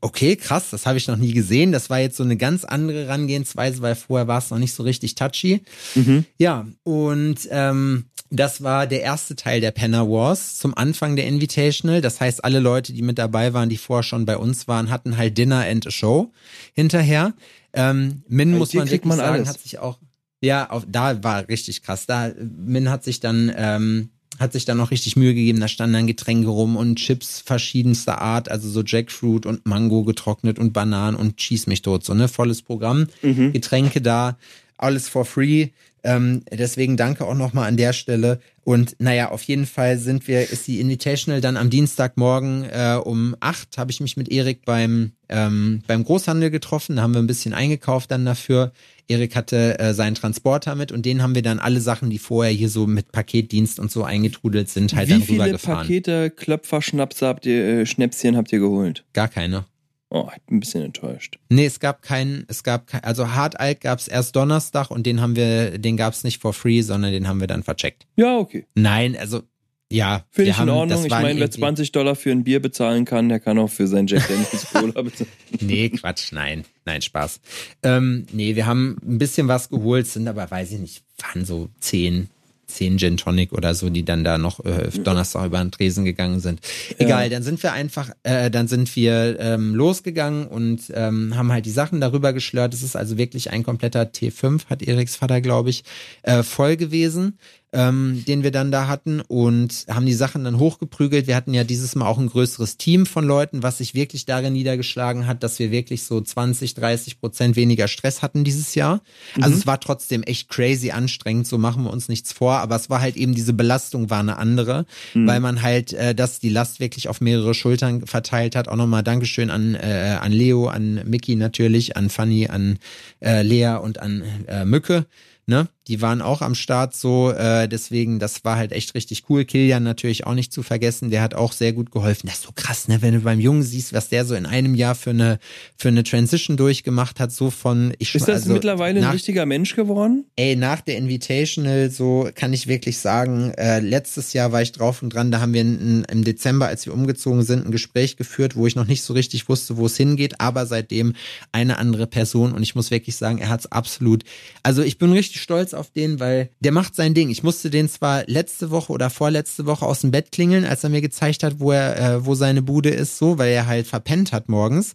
okay, krass, das habe ich noch nie gesehen. Das war jetzt so eine ganz andere Herangehensweise, weil vorher war es noch nicht so richtig touchy. Mhm. Ja, und ähm, das war der erste Teil der Penner Wars zum Anfang der Invitational. Das heißt, alle Leute, die mit dabei waren, die vorher schon bei uns waren, hatten halt Dinner and a Show hinterher. Ähm, Min muss man wirklich man sagen, alles. hat sich auch ja, auf, da war richtig krass. Da Min hat sich dann ähm, hat sich dann noch richtig Mühe gegeben. Da standen dann Getränke rum und Chips verschiedenster Art, also so Jackfruit und Mango getrocknet und Bananen und Cheese mich tot, so ne volles Programm. Mhm. Getränke da, alles for free. Ähm, deswegen danke auch nochmal an der Stelle. Und naja, auf jeden Fall sind wir, ist die Invitational dann am Dienstagmorgen äh, um acht, habe ich mich mit Erik beim, ähm, beim Großhandel getroffen. Da haben wir ein bisschen eingekauft dann dafür. Erik hatte äh, seinen Transporter mit und den haben wir dann alle Sachen, die vorher hier so mit Paketdienst und so eingetrudelt sind, halt Wie dann rübergefahren. Wie viele Pakete, Klöpfer, Schnapse habt ihr, äh, Schnäpschen habt ihr geholt? Gar keine. Oh, ich bin ein bisschen enttäuscht. Nee, es gab keinen, es gab kein, also Hard Alt gab es erst Donnerstag und den haben wir, den gab es nicht for free, sondern den haben wir dann vercheckt. Ja, okay. Nein, also ja, finde ich in Ordnung. Ich meine, wer 20 Dollar für ein Bier bezahlen kann, der kann auch für sein Jack Daniels Cola bezahlen. nee, Quatsch, nein, nein, Spaß. Ähm, nee, wir haben ein bisschen was geholt, sind aber, weiß ich nicht, waren so 10, zehn Gin Tonic oder so, die dann da noch äh, Donnerstag über den Tresen gegangen sind. Egal, ja. dann sind wir einfach, äh, dann sind wir ähm, losgegangen und ähm, haben halt die Sachen darüber geschlört. Es ist also wirklich ein kompletter T5, hat Eriks Vater, glaube ich, äh, voll gewesen ähm, den wir dann da hatten und haben die Sachen dann hochgeprügelt. Wir hatten ja dieses Mal auch ein größeres Team von Leuten, was sich wirklich darin niedergeschlagen hat, dass wir wirklich so 20, 30 Prozent weniger Stress hatten dieses Jahr. Mhm. Also es war trotzdem echt crazy anstrengend, so machen wir uns nichts vor, aber es war halt eben diese Belastung war eine andere, mhm. weil man halt äh, dass die Last wirklich auf mehrere Schultern verteilt hat. Auch nochmal Dankeschön an, äh, an Leo, an Mickey natürlich, an Fanny, an äh, Lea und an äh, Mücke. Ne? Die waren auch am Start so, äh, deswegen, das war halt echt richtig cool. Kilian natürlich auch nicht zu vergessen, der hat auch sehr gut geholfen. Das ist so krass, ne, wenn du beim Jungen siehst, was der so in einem Jahr für eine, für eine Transition durchgemacht hat, so von, ich Ist das also, mittlerweile nach, ein richtiger Mensch geworden? Ey, nach der Invitational, so kann ich wirklich sagen, äh, letztes Jahr war ich drauf und dran, da haben wir in, im Dezember, als wir umgezogen sind, ein Gespräch geführt, wo ich noch nicht so richtig wusste, wo es hingeht, aber seitdem eine andere Person und ich muss wirklich sagen, er hat es absolut, also ich bin richtig stolz auf den, weil der macht sein Ding. Ich musste den zwar letzte Woche oder vorletzte Woche aus dem Bett klingeln, als er mir gezeigt hat, wo er, äh, wo seine Bude ist, so, weil er halt verpennt hat morgens.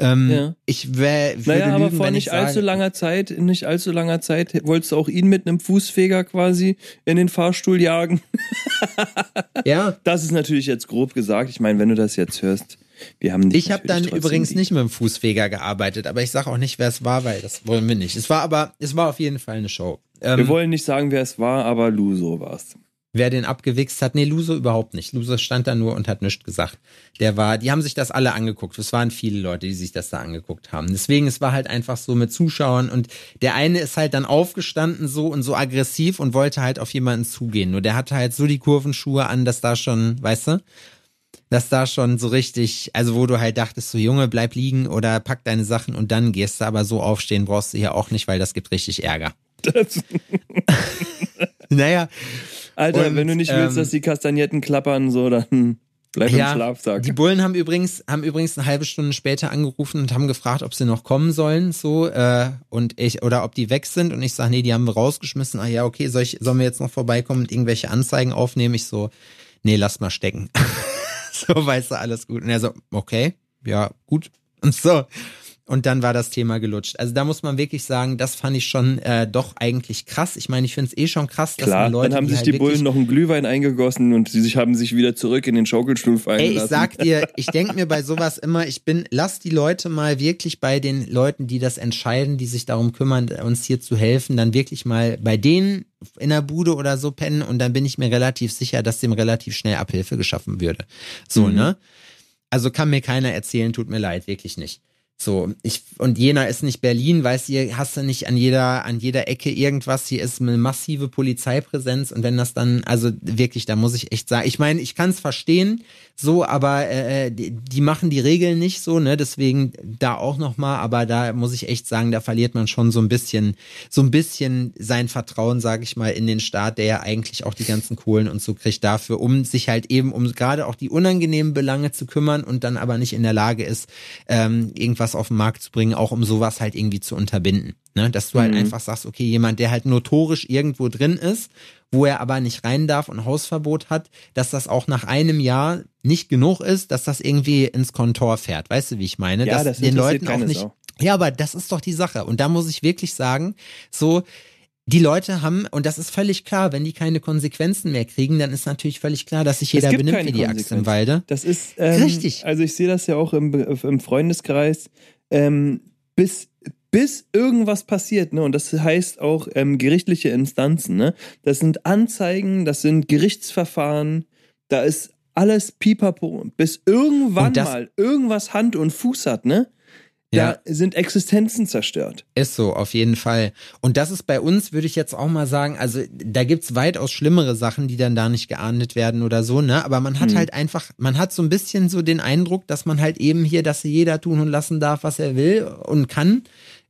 Ähm, ja. Ich wäre naja, aber vor nicht allzu sage, langer Zeit, in nicht allzu langer Zeit wolltest du auch ihn mit einem Fußfeger quasi in den Fahrstuhl jagen. ja. Das ist natürlich jetzt grob gesagt. Ich meine, wenn du das jetzt hörst, wir haben ich habe dann übrigens nicht mit dem Fußfeger gearbeitet, aber ich sage auch nicht, wer es war, weil das wollen wir nicht. Es war aber, es war auf jeden Fall eine Show. Ähm, wir wollen nicht sagen, wer es war, aber Luso war es. Wer den abgewichst hat, nee, Luso überhaupt nicht. Luso stand da nur und hat nichts gesagt. Der war, die haben sich das alle angeguckt. Es waren viele Leute, die sich das da angeguckt haben. Deswegen, es war halt einfach so mit Zuschauern und der eine ist halt dann aufgestanden so und so aggressiv und wollte halt auf jemanden zugehen. Nur der hatte halt so die Kurvenschuhe an, dass da schon, weißt du, dass da schon so richtig, also wo du halt dachtest, so Junge, bleib liegen oder pack deine Sachen und dann gehst du, aber so aufstehen brauchst du hier auch nicht, weil das gibt richtig Ärger. Das. naja. Alter, und, wenn du nicht willst, ähm, dass die Kastagnetten klappern, so dann. Bleib ja, im Schlafsack. Die Bullen haben übrigens, haben übrigens eine halbe Stunde später angerufen und haben gefragt, ob sie noch kommen sollen, so, äh, und ich, oder ob die weg sind. Und ich sage, nee, die haben wir rausgeschmissen. Ah ja, okay, soll ich, sollen wir jetzt noch vorbeikommen und irgendwelche Anzeigen aufnehmen? Ich so, nee, lass mal stecken. so, weißt du, alles gut. Und er so, okay, ja, gut. Und so. Und dann war das Thema gelutscht. Also da muss man wirklich sagen, das fand ich schon äh, doch eigentlich krass. Ich meine, ich finde es eh schon krass, dass Klar, Leute. Dann haben die sich halt die Bullen noch einen Glühwein eingegossen und sie sich haben sich wieder zurück in den Schaukelstuhl fallen Ey, ich sag dir, ich denke mir bei sowas immer, ich bin, lass die Leute mal wirklich bei den Leuten, die das entscheiden, die sich darum kümmern, uns hier zu helfen, dann wirklich mal bei denen in der Bude oder so pennen und dann bin ich mir relativ sicher, dass dem relativ schnell Abhilfe geschaffen würde. So, mhm. ne? Also kann mir keiner erzählen, tut mir leid, wirklich nicht. So, ich, und Jena ist nicht Berlin, weißt du, hast du nicht an jeder, an jeder Ecke irgendwas, hier ist eine massive Polizeipräsenz und wenn das dann, also wirklich, da muss ich echt sagen, ich meine, ich kann es verstehen, so, aber äh, die, die, machen die Regeln nicht so, ne, deswegen da auch nochmal, aber da muss ich echt sagen, da verliert man schon so ein bisschen, so ein bisschen sein Vertrauen, sage ich mal, in den Staat, der ja eigentlich auch die ganzen Kohlen und so kriegt dafür, um sich halt eben um gerade auch die unangenehmen Belange zu kümmern und dann aber nicht in der Lage ist, ähm, irgendwas was auf den Markt zu bringen, auch um sowas halt irgendwie zu unterbinden. Ne? Dass du halt mhm. einfach sagst, okay, jemand, der halt notorisch irgendwo drin ist, wo er aber nicht rein darf und Hausverbot hat, dass das auch nach einem Jahr nicht genug ist, dass das irgendwie ins Kontor fährt. Weißt du, wie ich meine? Ja, dass das den Leuten auch nicht. Sau. Ja, aber das ist doch die Sache. Und da muss ich wirklich sagen, so, die Leute haben, und das ist völlig klar, wenn die keine Konsequenzen mehr kriegen, dann ist natürlich völlig klar, dass sich jeder benimmt wie die Axt im Walde. Das ist ähm, richtig. Also ich sehe das ja auch im, im Freundeskreis, ähm, bis bis irgendwas passiert, ne? Und das heißt auch ähm, gerichtliche Instanzen, ne? Das sind Anzeigen, das sind Gerichtsverfahren, da ist alles pipapo, bis irgendwann mal irgendwas Hand und Fuß hat, ne? Ja. da sind Existenzen zerstört. Ist so, auf jeden Fall. Und das ist bei uns, würde ich jetzt auch mal sagen, also da gibt's weitaus schlimmere Sachen, die dann da nicht geahndet werden oder so, ne? Aber man hat hm. halt einfach, man hat so ein bisschen so den Eindruck, dass man halt eben hier, dass jeder tun und lassen darf, was er will und kann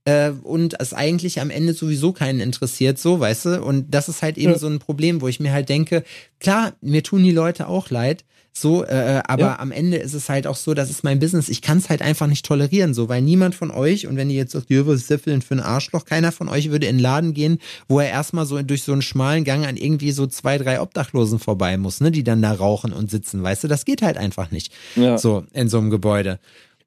äh, und es eigentlich am Ende sowieso keinen interessiert, so, weißt du? Und das ist halt eben ja. so ein Problem, wo ich mir halt denke, klar, mir tun die Leute auch leid, so, äh, äh, aber ja. am Ende ist es halt auch so, das ist mein Business. Ich kann es halt einfach nicht tolerieren, so, weil niemand von euch, und wenn ihr jetzt sagt, ist das für ein Arschloch, keiner von euch würde in den Laden gehen, wo er erstmal so durch so einen schmalen Gang an irgendwie so zwei, drei Obdachlosen vorbei muss, ne, die dann da rauchen und sitzen, weißt du, das geht halt einfach nicht. Ja. So, in so einem Gebäude.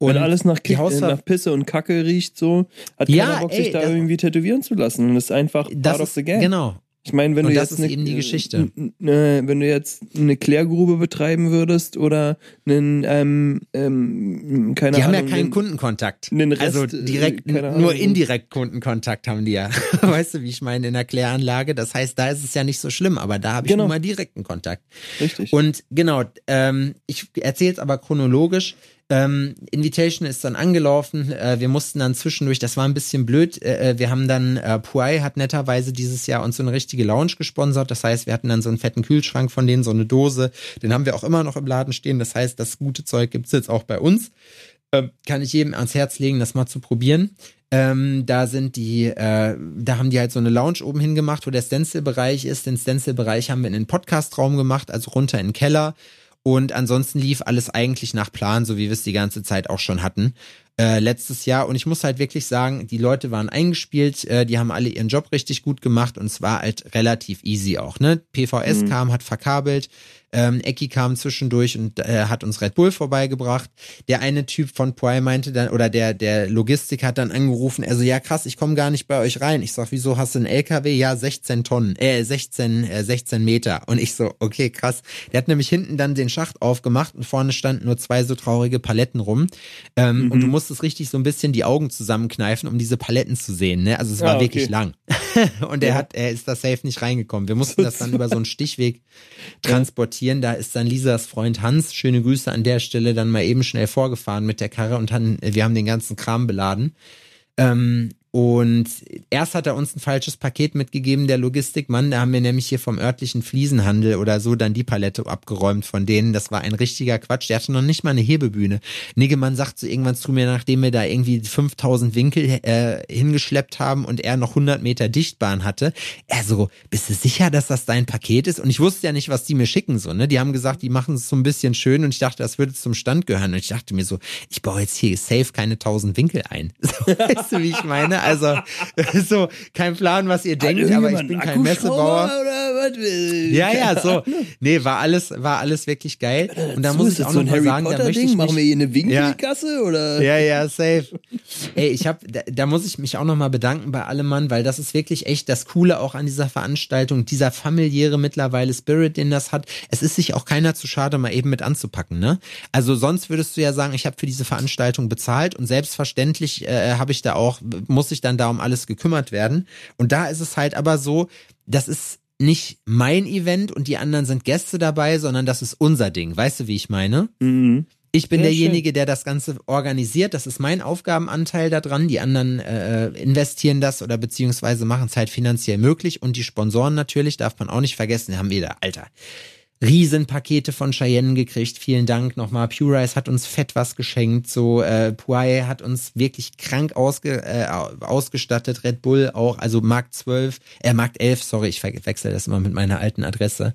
Und Wenn alles nach, Kick, nach Pisse und Kacke riecht, so, hat ja, keiner Bock, ey, sich da irgendwie tätowieren zu lassen. Und das ist einfach das part of the game. Genau. Ich meine, wenn und du das jetzt ist eine, eben die Geschichte. Ne, wenn du jetzt eine Klärgrube betreiben würdest oder einen, ähm, ähm, keine die Ahnung. Die haben ja keinen den, Kundenkontakt. Rest, also direkt, äh, nur indirekt Kundenkontakt haben die ja. weißt du, wie ich meine, in der Kläranlage. Das heißt, da ist es ja nicht so schlimm, aber da habe ich genau. nur mal direkten Kontakt. Richtig. Und genau, ähm, ich erzähle es aber chronologisch. Ähm, Invitation ist dann angelaufen. Äh, wir mussten dann zwischendurch, das war ein bisschen blöd. Äh, äh wir haben dann, äh, Puai hat netterweise dieses Jahr uns so eine richtige Lounge gesponsert. Das heißt, wir hatten dann so einen fetten Kühlschrank von denen, so eine Dose. Den haben wir auch immer noch im Laden stehen. Das heißt, das gute Zeug gibt's jetzt auch bei uns. Äh, kann ich jedem ans Herz legen, das mal zu probieren. Ähm, da sind die, äh, da haben die halt so eine Lounge oben hingemacht, wo der Stencil-Bereich ist. Den Stencil-Bereich haben wir in den Podcast-Raum gemacht, also runter in den Keller. Und ansonsten lief alles eigentlich nach Plan, so wie wir es die ganze Zeit auch schon hatten. Äh, letztes Jahr. Und ich muss halt wirklich sagen, die Leute waren eingespielt, äh, die haben alle ihren Job richtig gut gemacht und es war halt relativ easy auch. Ne? PVS mhm. kam, hat verkabelt, ähm, Eki kam zwischendurch und äh, hat uns Red Bull vorbeigebracht. Der eine Typ von Poi meinte dann, oder der, der Logistik hat dann angerufen, also ja krass, ich komme gar nicht bei euch rein. Ich sag, wieso hast du einen LKW? Ja, 16 Tonnen, äh, 16, äh, 16 Meter. Und ich so, okay, krass. Der hat nämlich hinten dann den Schacht aufgemacht und vorne standen nur zwei so traurige Paletten rum. Ähm, mhm. Und du musstest richtig so ein bisschen die Augen zusammenkneifen, um diese Paletten zu sehen. Ne? Also es war ja, okay. wirklich lang. und er hat, er ist da safe nicht reingekommen. Wir mussten das dann über so einen Stichweg transportieren. Da ist dann Lisas Freund Hans, schöne Grüße an der Stelle, dann mal eben schnell vorgefahren mit der Karre und dann, wir haben den ganzen Kram beladen. Ähm, und erst hat er uns ein falsches Paket mitgegeben, der Logistikmann. Da haben wir nämlich hier vom örtlichen Fliesenhandel oder so dann die Palette abgeräumt von denen. Das war ein richtiger Quatsch. Der hatte noch nicht mal eine Hebebühne. Niggemann sagt so irgendwann zu mir, nachdem wir da irgendwie 5000 Winkel äh, hingeschleppt haben und er noch 100 Meter Dichtbahn hatte, er so, bist du sicher, dass das dein Paket ist? Und ich wusste ja nicht, was die mir schicken so. Ne? Die haben gesagt, die machen es so ein bisschen schön und ich dachte, das würde zum Stand gehören. Und ich dachte mir so, ich baue jetzt hier safe keine 1000 Winkel ein. So, weißt du, wie ich meine? Also so kein Plan, was ihr denkt, aber ich bin kein Messebauer. Ja, ja, so. Nee, war alles, war alles wirklich geil. Und da muss ich auch noch mal sagen, da möchte ich machen wir hier eine Winkelgasse ja. oder? Ja, ja, safe. Ey, ich habe, da, da, muss ich mich auch noch mal bedanken bei allem Mann, weil das ist wirklich echt das Coole auch an dieser Veranstaltung, dieser familiäre mittlerweile Spirit, den das hat. Es ist sich auch keiner zu schade, mal eben mit anzupacken, ne? Also sonst würdest du ja sagen, ich habe für diese Veranstaltung bezahlt und selbstverständlich äh, habe ich da auch, muss ich dann da um alles gekümmert werden. Und da ist es halt aber so, das ist nicht mein Event und die anderen sind Gäste dabei, sondern das ist unser Ding. Weißt du, wie ich meine? Mhm. Ich bin Sehr derjenige, schön. der das Ganze organisiert. Das ist mein Aufgabenanteil daran. Die anderen äh, investieren das oder beziehungsweise machen es halt finanziell möglich. Und die Sponsoren natürlich, darf man auch nicht vergessen, haben wir da, Alter. Riesenpakete von Cheyenne gekriegt. Vielen Dank nochmal. Pure Rice hat uns fett was geschenkt. So, äh, Puaye hat uns wirklich krank ausge, äh, ausgestattet. Red Bull auch, also Mark 12, äh, Mark 11, sorry, ich verwechsel das immer mit meiner alten Adresse.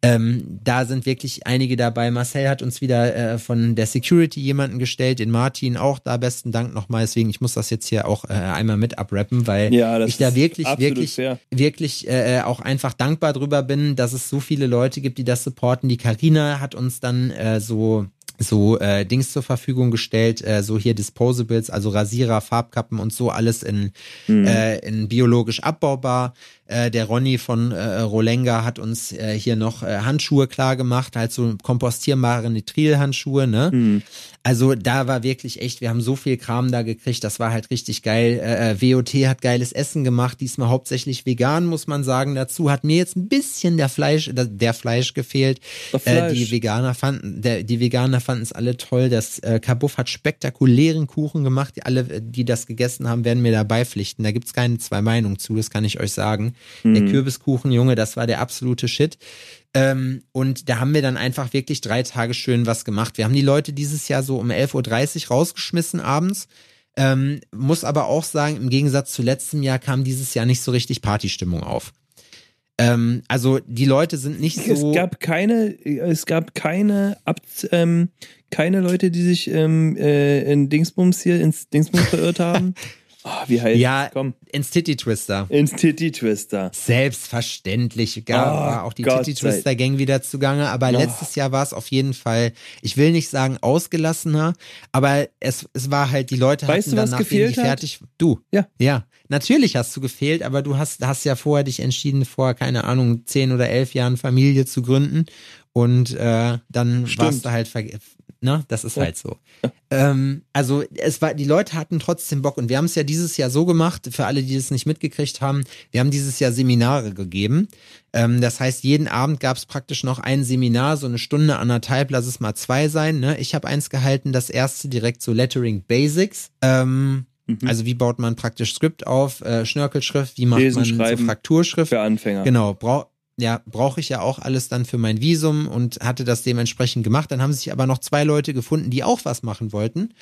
Ähm, da sind wirklich einige dabei. Marcel hat uns wieder äh, von der Security jemanden gestellt, den Martin auch da. Besten Dank nochmal. Deswegen, ich muss das jetzt hier auch äh, einmal mit abrappen, weil ja, ich da wirklich, wirklich, fair. wirklich äh, auch einfach dankbar drüber bin, dass es so viele Leute gibt, die das supporten. Die Karina hat uns dann äh, so so äh, Dings zur Verfügung gestellt, äh, so hier Disposables, also Rasierer, Farbkappen und so alles in, mhm. äh, in biologisch abbaubar. Äh, der Ronny von äh, Rolenga hat uns äh, hier noch äh, Handschuhe klar gemacht, halt so kompostierbare Nitrilhandschuhe, ne? Mhm. Also da war wirklich echt, wir haben so viel Kram da gekriegt, das war halt richtig geil. Äh, äh WOT hat geiles Essen gemacht, diesmal hauptsächlich vegan, muss man sagen. Dazu hat mir jetzt ein bisschen der Fleisch, der Fleisch gefehlt. Fleisch. Äh, die Veganer fanden, der, die Veganer fanden es alle toll. Das äh, Kabuff hat spektakulären Kuchen gemacht. Die, alle, die das gegessen haben, werden mir dabei pflichten. Da gibt's keine zwei Meinungen zu, das kann ich euch sagen. Mhm. Der Kürbiskuchen, Junge, das war der absolute Shit. Ähm, und da haben wir dann einfach wirklich drei Tage schön was gemacht. Wir haben die Leute dieses Jahr so um 11.30 Uhr rausgeschmissen abends. Ähm, muss aber auch sagen, im Gegensatz zu letztem Jahr kam dieses Jahr nicht so richtig Partystimmung auf. Ähm, also die Leute sind nicht so. Es gab keine, es gab keine, Ab, ähm, keine Leute, die sich ähm, äh, in Dingsbums hier ins Dingsbums verirrt haben. Oh, wie heißt Ja, Komm. ins Titty Twister. Ins Titty Twister. Selbstverständlich gab oh, auch die Gott Titty Twister Gang wieder zugange, aber oh. letztes Jahr war es auf jeden Fall, ich will nicht sagen ausgelassener, aber es, es war halt, die Leute weißt hatten du, was gefehlt hat? fertig. Du. Ja. Ja. Natürlich hast du gefehlt, aber du hast, hast ja vorher dich entschieden, vor, keine Ahnung, zehn oder elf Jahren Familie zu gründen. Und äh, dann Stimmt. warst du halt Ne? Das ist ja. halt so. Ähm, also es war, die Leute hatten trotzdem Bock und wir haben es ja dieses Jahr so gemacht, für alle, die es nicht mitgekriegt haben, wir haben dieses Jahr Seminare gegeben. Ähm, das heißt, jeden Abend gab es praktisch noch ein Seminar, so eine Stunde, anderthalb, lass es mal zwei sein. Ne? Ich habe eins gehalten, das erste direkt so Lettering Basics. Ähm, mhm. Also wie baut man praktisch Skript auf, äh, Schnörkelschrift, wie macht Lesen, man so Frakturschrift? Für Anfänger. Genau, braucht ja, brauche ich ja auch alles dann für mein Visum und hatte das dementsprechend gemacht. Dann haben sich aber noch zwei Leute gefunden, die auch was machen wollten.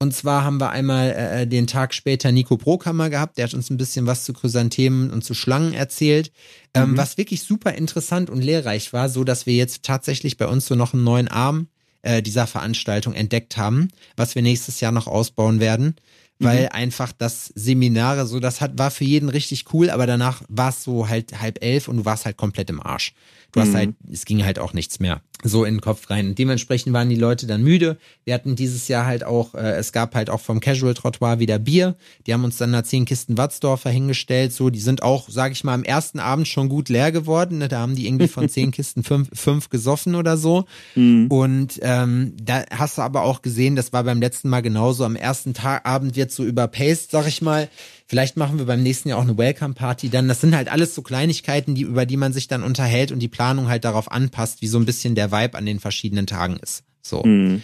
Und zwar haben wir einmal äh, äh den Tag später Nico Brokammer gehabt, der hat uns ein bisschen was zu Chrysanthemen und zu Schlangen erzählt, ähm, mhm. was wirklich super interessant und lehrreich war, so dass wir jetzt tatsächlich bei uns so noch einen neuen Arm äh, dieser Veranstaltung entdeckt haben, was wir nächstes Jahr noch ausbauen werden weil mhm. einfach das Seminare so, das hat, war für jeden richtig cool, aber danach war es so halt halb elf und du warst halt komplett im Arsch. Du hast mhm. halt, es ging halt auch nichts mehr so in den Kopf rein. dementsprechend waren die Leute dann müde. Wir hatten dieses Jahr halt auch, äh, es gab halt auch vom Casual Trottoir wieder Bier. Die haben uns dann da zehn Kisten Watzdorfer hingestellt. So, die sind auch, sag ich mal, am ersten Abend schon gut leer geworden. Ne? Da haben die irgendwie von zehn Kisten fünf, fünf gesoffen oder so. Mhm. Und ähm, da hast du aber auch gesehen, das war beim letzten Mal genauso. Am ersten Tag Abend wird so überpaced, sag ich mal. Vielleicht machen wir beim nächsten Jahr auch eine Welcome-Party dann. Das sind halt alles so Kleinigkeiten, die, über die man sich dann unterhält und die Planung halt darauf anpasst, wie so ein bisschen der Vibe an den verschiedenen Tagen ist. So. Mhm.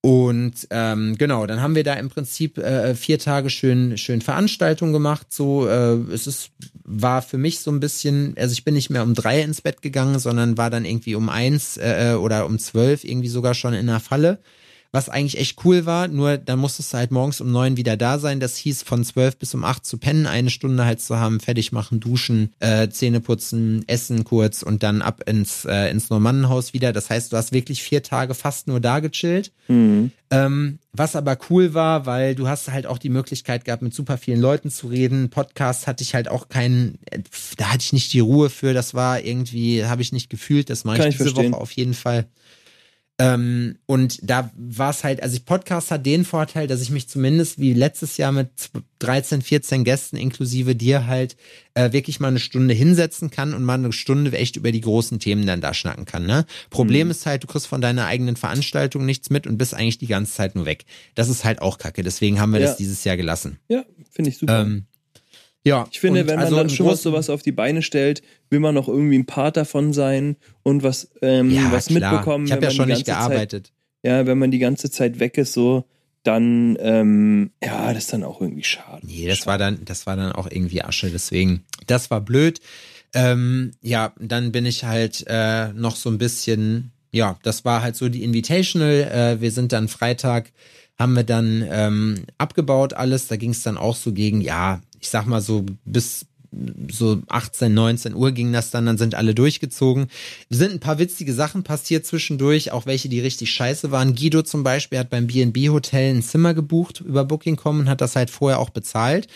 Und ähm, genau, dann haben wir da im Prinzip äh, vier Tage schön, schön Veranstaltungen gemacht. So, äh, es ist, war für mich so ein bisschen, also ich bin nicht mehr um drei ins Bett gegangen, sondern war dann irgendwie um eins äh, oder um zwölf irgendwie sogar schon in der Falle was eigentlich echt cool war, nur dann musstest du halt morgens um neun wieder da sein. Das hieß von zwölf bis um acht zu pennen, eine Stunde halt zu haben, fertig machen, duschen, äh, Zähne putzen, essen kurz und dann ab ins, äh, ins Normannenhaus wieder. Das heißt, du hast wirklich vier Tage fast nur da gechillt. Mhm. Ähm, was aber cool war, weil du hast halt auch die Möglichkeit gehabt, mit super vielen Leuten zu reden. Podcast hatte ich halt auch keinen, da hatte ich nicht die Ruhe für. Das war irgendwie, habe ich nicht gefühlt. Das mache ich, ich diese verstehen. Woche auf jeden Fall. Ähm, und da war es halt, also ich Podcast hat den Vorteil, dass ich mich zumindest wie letztes Jahr mit 13, 14 Gästen inklusive dir halt äh, wirklich mal eine Stunde hinsetzen kann und mal eine Stunde echt über die großen Themen dann da schnacken kann. Ne? Problem mhm. ist halt, du kriegst von deiner eigenen Veranstaltung nichts mit und bist eigentlich die ganze Zeit nur weg. Das ist halt auch kacke. Deswegen haben wir ja. das dieses Jahr gelassen. Ja, finde ich super. Ähm, ja, ich finde, wenn man also dann schon was sowas auf die Beine stellt, will man noch irgendwie ein Part davon sein und was, ähm, ja, was klar. mitbekommen. Ich habe ja schon nicht gearbeitet. Zeit, ja, wenn man die ganze Zeit weg ist, so, dann, ähm, ja, das ist dann auch irgendwie schade. Nee, das schade. war dann, das war dann auch irgendwie Asche, deswegen, das war blöd. Ähm, ja, dann bin ich halt äh, noch so ein bisschen, ja, das war halt so die Invitational. Äh, wir sind dann Freitag, haben wir dann ähm, abgebaut alles. Da ging es dann auch so gegen, ja, ich sag mal so bis so 18, 19 Uhr ging das dann, dann sind alle durchgezogen. Sind ein paar witzige Sachen passiert zwischendurch, auch welche, die richtig scheiße waren. Guido zum Beispiel hat beim B&B Hotel ein Zimmer gebucht über Booking.com und hat das halt vorher auch bezahlt.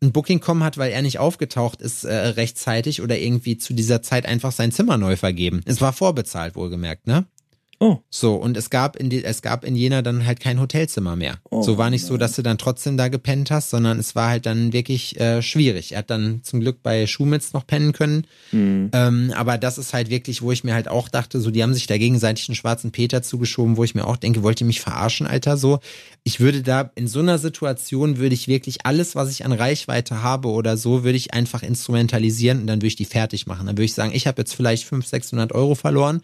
Und Booking.com hat, weil er nicht aufgetaucht ist, äh, rechtzeitig oder irgendwie zu dieser Zeit einfach sein Zimmer neu vergeben. Es war vorbezahlt, wohlgemerkt, ne? Oh. So, und es gab in die, es gab in Jena dann halt kein Hotelzimmer mehr. Oh, so war nicht nein. so, dass du dann trotzdem da gepennt hast, sondern es war halt dann wirklich äh, schwierig. Er hat dann zum Glück bei Schumitz noch pennen können. Mhm. Ähm, aber das ist halt wirklich, wo ich mir halt auch dachte, so, die haben sich da gegenseitig einen schwarzen Peter zugeschoben, wo ich mir auch denke, wollt ihr mich verarschen, Alter? So, ich würde da, in so einer Situation würde ich wirklich alles, was ich an Reichweite habe oder so, würde ich einfach instrumentalisieren und dann würde ich die fertig machen. Dann würde ich sagen, ich habe jetzt vielleicht 500, 600 Euro verloren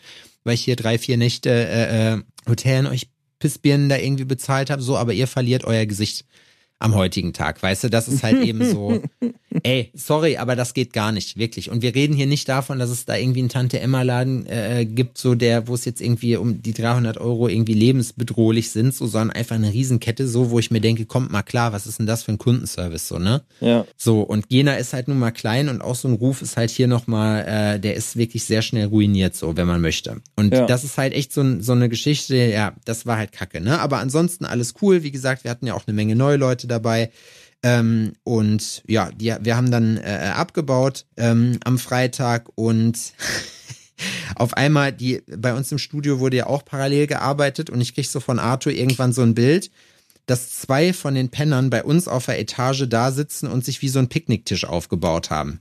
weil ich hier drei, vier Nächte äh, äh, Hotel in euch Pissbirnen da irgendwie bezahlt habe, so, aber ihr verliert euer Gesicht am heutigen Tag. Weißt du, das ist halt eben so, ey, sorry, aber das geht gar nicht, wirklich. Und wir reden hier nicht davon, dass es da irgendwie einen Tante-Emma-Laden äh, gibt, so der, wo es jetzt irgendwie um die 300 Euro irgendwie lebensbedrohlich sind, so, sondern einfach eine Riesenkette, so, wo ich mir denke, kommt mal klar, was ist denn das für ein Kundenservice, so, ne? Ja. So, und Jena ist halt nun mal klein und auch so ein Ruf ist halt hier nochmal, äh, der ist wirklich sehr schnell ruiniert, so, wenn man möchte. Und ja. das ist halt echt so, so eine Geschichte, ja, das war halt kacke, ne? Aber ansonsten alles cool, wie gesagt, wir hatten ja auch eine Menge neue Leute Leute dabei. Ähm, und ja, die, wir haben dann äh, abgebaut ähm, am Freitag und auf einmal, die, bei uns im Studio wurde ja auch parallel gearbeitet und ich krieg so von Arthur irgendwann so ein Bild, dass zwei von den Pennern bei uns auf der Etage da sitzen und sich wie so ein Picknicktisch aufgebaut haben.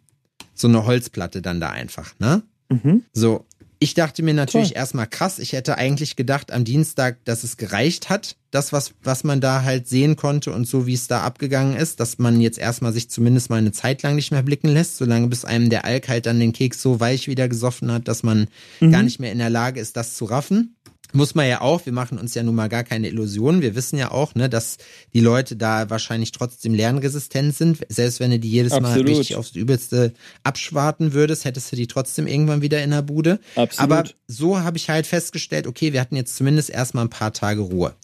So eine Holzplatte dann da einfach, ne? Mhm. So, ich dachte mir natürlich Toll. erstmal krass, ich hätte eigentlich gedacht am Dienstag, dass es gereicht hat, das, was, was man da halt sehen konnte und so wie es da abgegangen ist, dass man jetzt erstmal sich zumindest mal eine Zeit lang nicht mehr blicken lässt, solange bis einem der Alk halt dann den Keks so weich wieder gesoffen hat, dass man mhm. gar nicht mehr in der Lage ist, das zu raffen muss man ja auch, wir machen uns ja nun mal gar keine Illusionen. Wir wissen ja auch, ne, dass die Leute da wahrscheinlich trotzdem lernresistent sind. Selbst wenn du die jedes Absolut. Mal richtig aufs Übelste abschwarten würdest, hättest du die trotzdem irgendwann wieder in der Bude. Absolut. Aber so habe ich halt festgestellt, okay, wir hatten jetzt zumindest erstmal ein paar Tage Ruhe.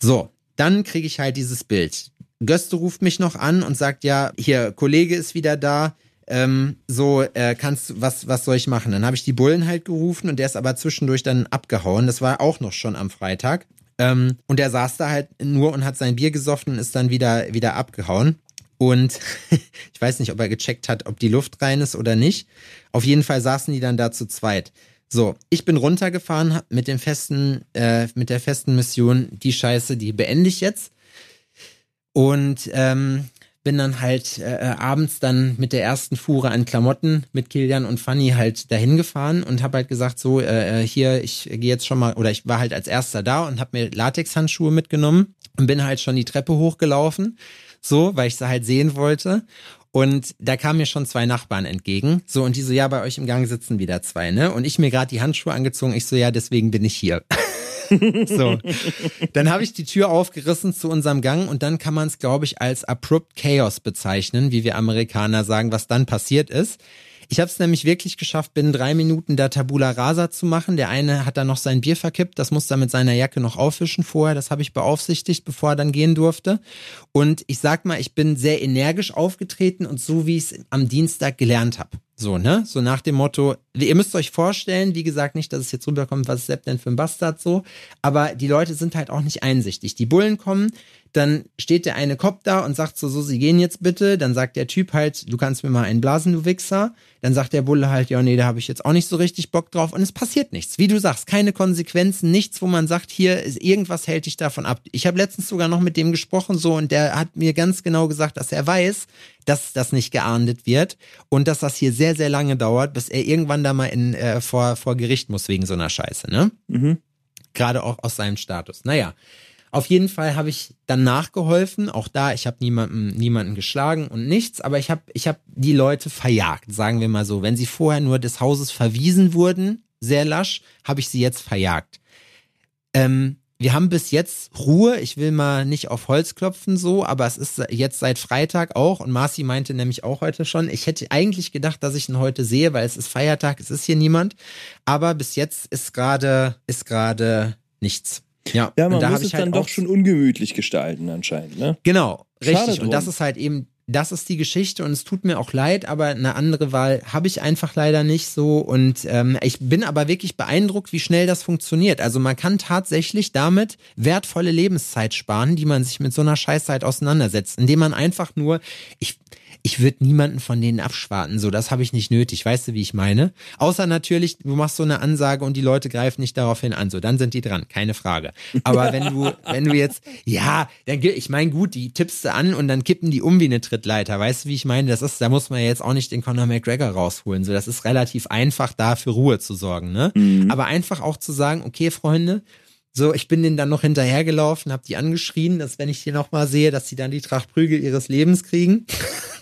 So, dann kriege ich halt dieses Bild. Göste ruft mich noch an und sagt, ja, hier, Kollege ist wieder da ähm, so, äh, kannst was, was soll ich machen? Dann habe ich die Bullen halt gerufen und der ist aber zwischendurch dann abgehauen. Das war auch noch schon am Freitag. Ähm, und der saß da halt nur und hat sein Bier gesoffen und ist dann wieder, wieder abgehauen. Und ich weiß nicht, ob er gecheckt hat, ob die Luft rein ist oder nicht. Auf jeden Fall saßen die dann da zu zweit. So, ich bin runtergefahren mit dem festen, äh, mit der festen Mission, die Scheiße, die beende ich jetzt. Und ähm, bin dann halt äh, äh, abends dann mit der ersten Fuhre an Klamotten mit Kilian und Fanny halt dahin gefahren und habe halt gesagt, so äh, äh hier, ich gehe jetzt schon mal, oder ich war halt als erster da und habe mir Latexhandschuhe mitgenommen und bin halt schon die Treppe hochgelaufen, so, weil ich sie halt sehen wollte. Und da kamen mir schon zwei Nachbarn entgegen. So, und die so, ja, bei euch im Gang sitzen wieder zwei, ne? Und ich mir gerade die Handschuhe angezogen. Ich so, ja, deswegen bin ich hier. so. Dann habe ich die Tür aufgerissen zu unserem Gang und dann kann man es, glaube ich, als abrupt Chaos bezeichnen, wie wir Amerikaner sagen, was dann passiert ist. Ich habe es nämlich wirklich geschafft, binnen drei Minuten da Tabula Rasa zu machen. Der eine hat dann noch sein Bier verkippt, das musste er mit seiner Jacke noch aufwischen vorher. Das habe ich beaufsichtigt, bevor er dann gehen durfte. Und ich sag mal, ich bin sehr energisch aufgetreten und so, wie ich es am Dienstag gelernt habe. So, ne? So nach dem Motto, ihr müsst euch vorstellen, wie gesagt, nicht, dass es jetzt rüberkommt, was ist Sepp denn für ein Bastard so, aber die Leute sind halt auch nicht einsichtig. Die Bullen kommen, dann steht der eine Kopf da und sagt so, so, sie gehen jetzt bitte. Dann sagt der Typ halt, du kannst mir mal einen blasen, du Wichser. Dann sagt der Bulle halt, ja, nee, da habe ich jetzt auch nicht so richtig Bock drauf. Und es passiert nichts. Wie du sagst, keine Konsequenzen, nichts, wo man sagt, hier ist irgendwas hält dich davon ab. Ich habe letztens sogar noch mit dem gesprochen so und der hat mir ganz genau gesagt, dass er weiß, dass das nicht geahndet wird und dass das hier sehr, sehr lange dauert, bis er irgendwann da mal in, äh, vor, vor Gericht muss wegen so einer Scheiße, ne? Mhm. Gerade auch aus seinem Status. Naja. Auf jeden Fall habe ich dann nachgeholfen. Auch da, ich habe niemanden, niemanden geschlagen und nichts, aber ich habe ich hab die Leute verjagt, sagen wir mal so. Wenn sie vorher nur des Hauses verwiesen wurden, sehr lasch, habe ich sie jetzt verjagt. Ähm, wir haben bis jetzt Ruhe. Ich will mal nicht auf Holz klopfen so, aber es ist jetzt seit Freitag auch und Marci meinte nämlich auch heute schon, ich hätte eigentlich gedacht, dass ich ihn heute sehe, weil es ist Feiertag, es ist hier niemand. Aber bis jetzt ist gerade, ist gerade nichts. Ja, ja man muss es halt dann doch schon ungemütlich gestalten anscheinend, ne? Genau, richtig. Und das ist halt eben, das ist die Geschichte und es tut mir auch leid, aber eine andere Wahl habe ich einfach leider nicht so. Und ähm, ich bin aber wirklich beeindruckt, wie schnell das funktioniert. Also man kann tatsächlich damit wertvolle Lebenszeit sparen, die man sich mit so einer Scheißzeit auseinandersetzt, indem man einfach nur, ich ich würde niemanden von denen abschwarten, so, das habe ich nicht nötig, weißt du, wie ich meine? Außer natürlich, du machst so eine Ansage und die Leute greifen nicht daraufhin an, so, dann sind die dran, keine Frage. Aber wenn du, wenn du jetzt, ja, dann, ich meine, gut, die tippst du an und dann kippen die um wie eine Trittleiter, weißt du, wie ich meine? Das ist, da muss man jetzt auch nicht den Conor McGregor rausholen, so, das ist relativ einfach, da für Ruhe zu sorgen, ne? Mhm. Aber einfach auch zu sagen, okay, Freunde, so, ich bin denen dann noch hinterhergelaufen, hab die angeschrien, dass wenn ich die nochmal sehe, dass sie dann die Tracht Prügel ihres Lebens kriegen.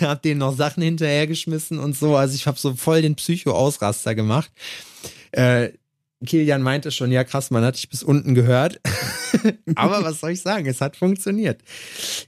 hab denen noch Sachen hinterhergeschmissen und so. Also ich habe so voll den Psycho-Ausraster gemacht. Äh, Kilian meinte schon, ja krass, man hat dich bis unten gehört. Aber was soll ich sagen? Es hat funktioniert.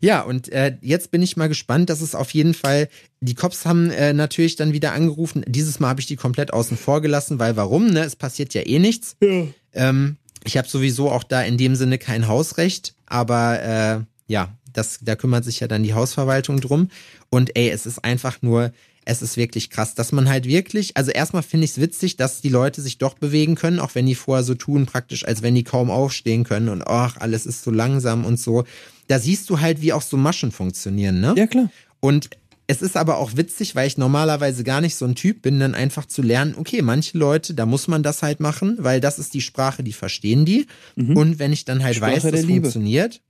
Ja, und äh, jetzt bin ich mal gespannt. dass es auf jeden Fall, die Cops haben äh, natürlich dann wieder angerufen. Dieses Mal habe ich die komplett außen vor gelassen, weil warum? Ne? Es passiert ja eh nichts. Ja. Ähm, ich habe sowieso auch da in dem Sinne kein Hausrecht, aber äh, ja, das, da kümmert sich ja dann die Hausverwaltung drum. Und ey, es ist einfach nur, es ist wirklich krass, dass man halt wirklich, also erstmal finde ich es witzig, dass die Leute sich doch bewegen können, auch wenn die vorher so tun, praktisch, als wenn die kaum aufstehen können und ach, alles ist so langsam und so. Da siehst du halt, wie auch so Maschen funktionieren, ne? Ja, klar. Und es ist aber auch witzig, weil ich normalerweise gar nicht so ein Typ bin, dann einfach zu lernen, okay, manche Leute, da muss man das halt machen, weil das ist die Sprache, die verstehen die. Mhm. Und wenn ich dann halt Sprache weiß, das funktioniert,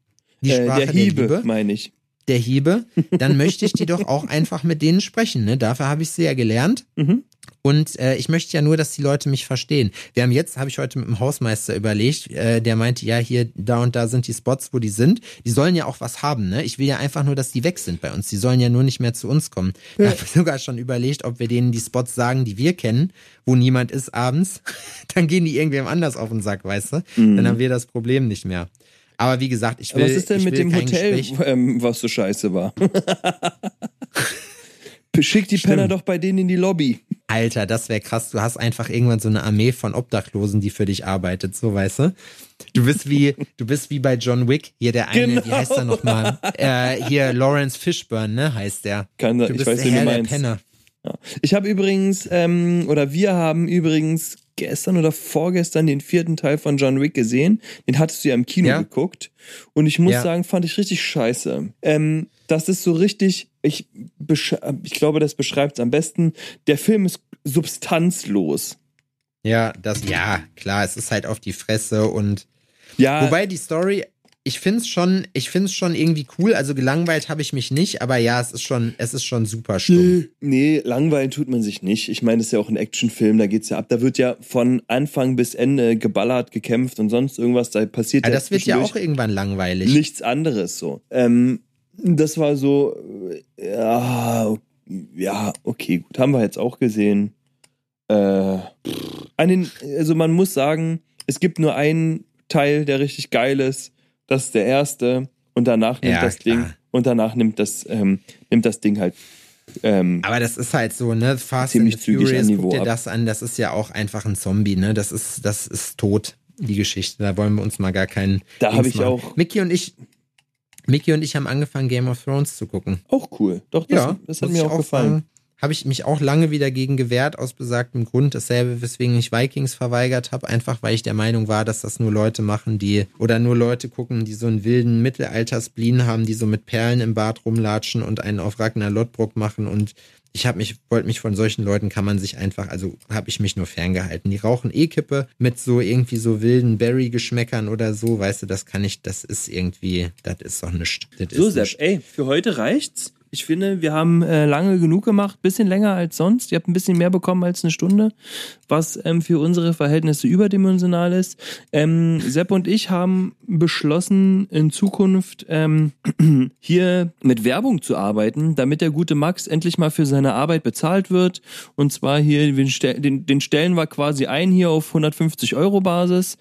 die äh, Sprache der Hiebe, der Liebe, meine ich. Der Hiebe, dann möchte ich die doch auch einfach mit denen sprechen. Ne? Dafür habe ich sie ja gelernt. Mhm. Und äh, ich möchte ja nur, dass die Leute mich verstehen. Wir haben jetzt, habe ich heute mit dem Hausmeister überlegt, äh, der meinte, ja, hier, da und da sind die Spots, wo die sind. Die sollen ja auch was haben, ne? Ich will ja einfach nur, dass die weg sind bei uns. Die sollen ja nur nicht mehr zu uns kommen. Ja. Da habe ich sogar schon überlegt, ob wir denen die Spots sagen, die wir kennen, wo niemand ist abends. Dann gehen die irgendwem anders auf den Sack, weißt du? Mhm. Dann haben wir das Problem nicht mehr. Aber wie gesagt, ich will. was ist denn mit dem Hotel, ähm, was so scheiße war? Schick die Stimmt. Penner doch bei denen in die Lobby. Alter, das wäre krass. Du hast einfach irgendwann so eine Armee von Obdachlosen, die für dich arbeitet, so weißt du. Du bist wie, du bist wie bei John Wick. Hier der eine, genau. wie heißt er nochmal? Äh, hier Lawrence Fishburne, ne, heißt der. Kann, du ich weiß, der Herr meinst. Penner. Ich habe übrigens, ähm, oder wir haben übrigens gestern oder vorgestern den vierten Teil von John Wick gesehen. Den hattest du ja im Kino ja. geguckt. Und ich muss ja. sagen, fand ich richtig scheiße. Ähm, das ist so richtig, ich, ich glaube, das beschreibt es am besten. Der Film ist substanzlos. Ja, das, ja, klar, es ist halt auf die Fresse und ja. Wobei die Story ich finde es schon, ich finde schon irgendwie cool. Also gelangweilt habe ich mich nicht, aber ja, es ist schon, es ist schon super stumm. Nee, langweilen tut man sich nicht. Ich meine, es ist ja auch ein Actionfilm, da geht's ja ab. Da wird ja von Anfang bis Ende geballert, gekämpft und sonst irgendwas. Da passiert ja. Das wird ja auch irgendwann langweilig. Nichts anderes so. Ähm, das war so, ja, ja, okay, gut, haben wir jetzt auch gesehen. Äh, einen, also man muss sagen, es gibt nur einen Teil, der richtig geil ist. Das ist der erste. Und danach nimmt ja, das klar. Ding, und danach nimmt das, ähm, nimmt das Ding halt ähm, aber das ist halt so, ne? Fast ziemlich zügig Furious, guck dir das an, das ist ja auch einfach ein Zombie, ne? Das ist, das ist tot, die Geschichte. Da wollen wir uns mal gar keinen. Da habe ich auch. Mickey und ich, Mickey und ich haben angefangen, Game of Thrones zu gucken. Auch cool. Doch, das, ja, das hat mir auch gefallen. Sagen, habe ich mich auch lange wieder gegen gewehrt, aus besagtem Grund. Dasselbe, weswegen ich Vikings verweigert habe, einfach weil ich der Meinung war, dass das nur Leute machen, die, oder nur Leute gucken, die so einen wilden Mittelalterspleen haben, die so mit Perlen im Bart rumlatschen und einen auf Ragnar Lodbrok machen und ich habe mich, wollte mich von solchen Leuten kann man sich einfach, also habe ich mich nur ferngehalten. Die rauchen E-Kippe mit so irgendwie so wilden Berry-Geschmäckern oder so, weißt du, das kann ich, das ist irgendwie, das ist doch nichts. So, Sepp, ey, für heute reicht's. Ich finde, wir haben äh, lange genug gemacht, bisschen länger als sonst. Ihr habt ein bisschen mehr bekommen als eine Stunde, was ähm, für unsere Verhältnisse überdimensional ist. Ähm, Sepp und ich haben beschlossen, in Zukunft ähm, hier mit Werbung zu arbeiten, damit der gute Max endlich mal für seine Arbeit bezahlt wird. Und zwar hier, den, den stellen wir quasi ein hier auf 150 Euro Basis.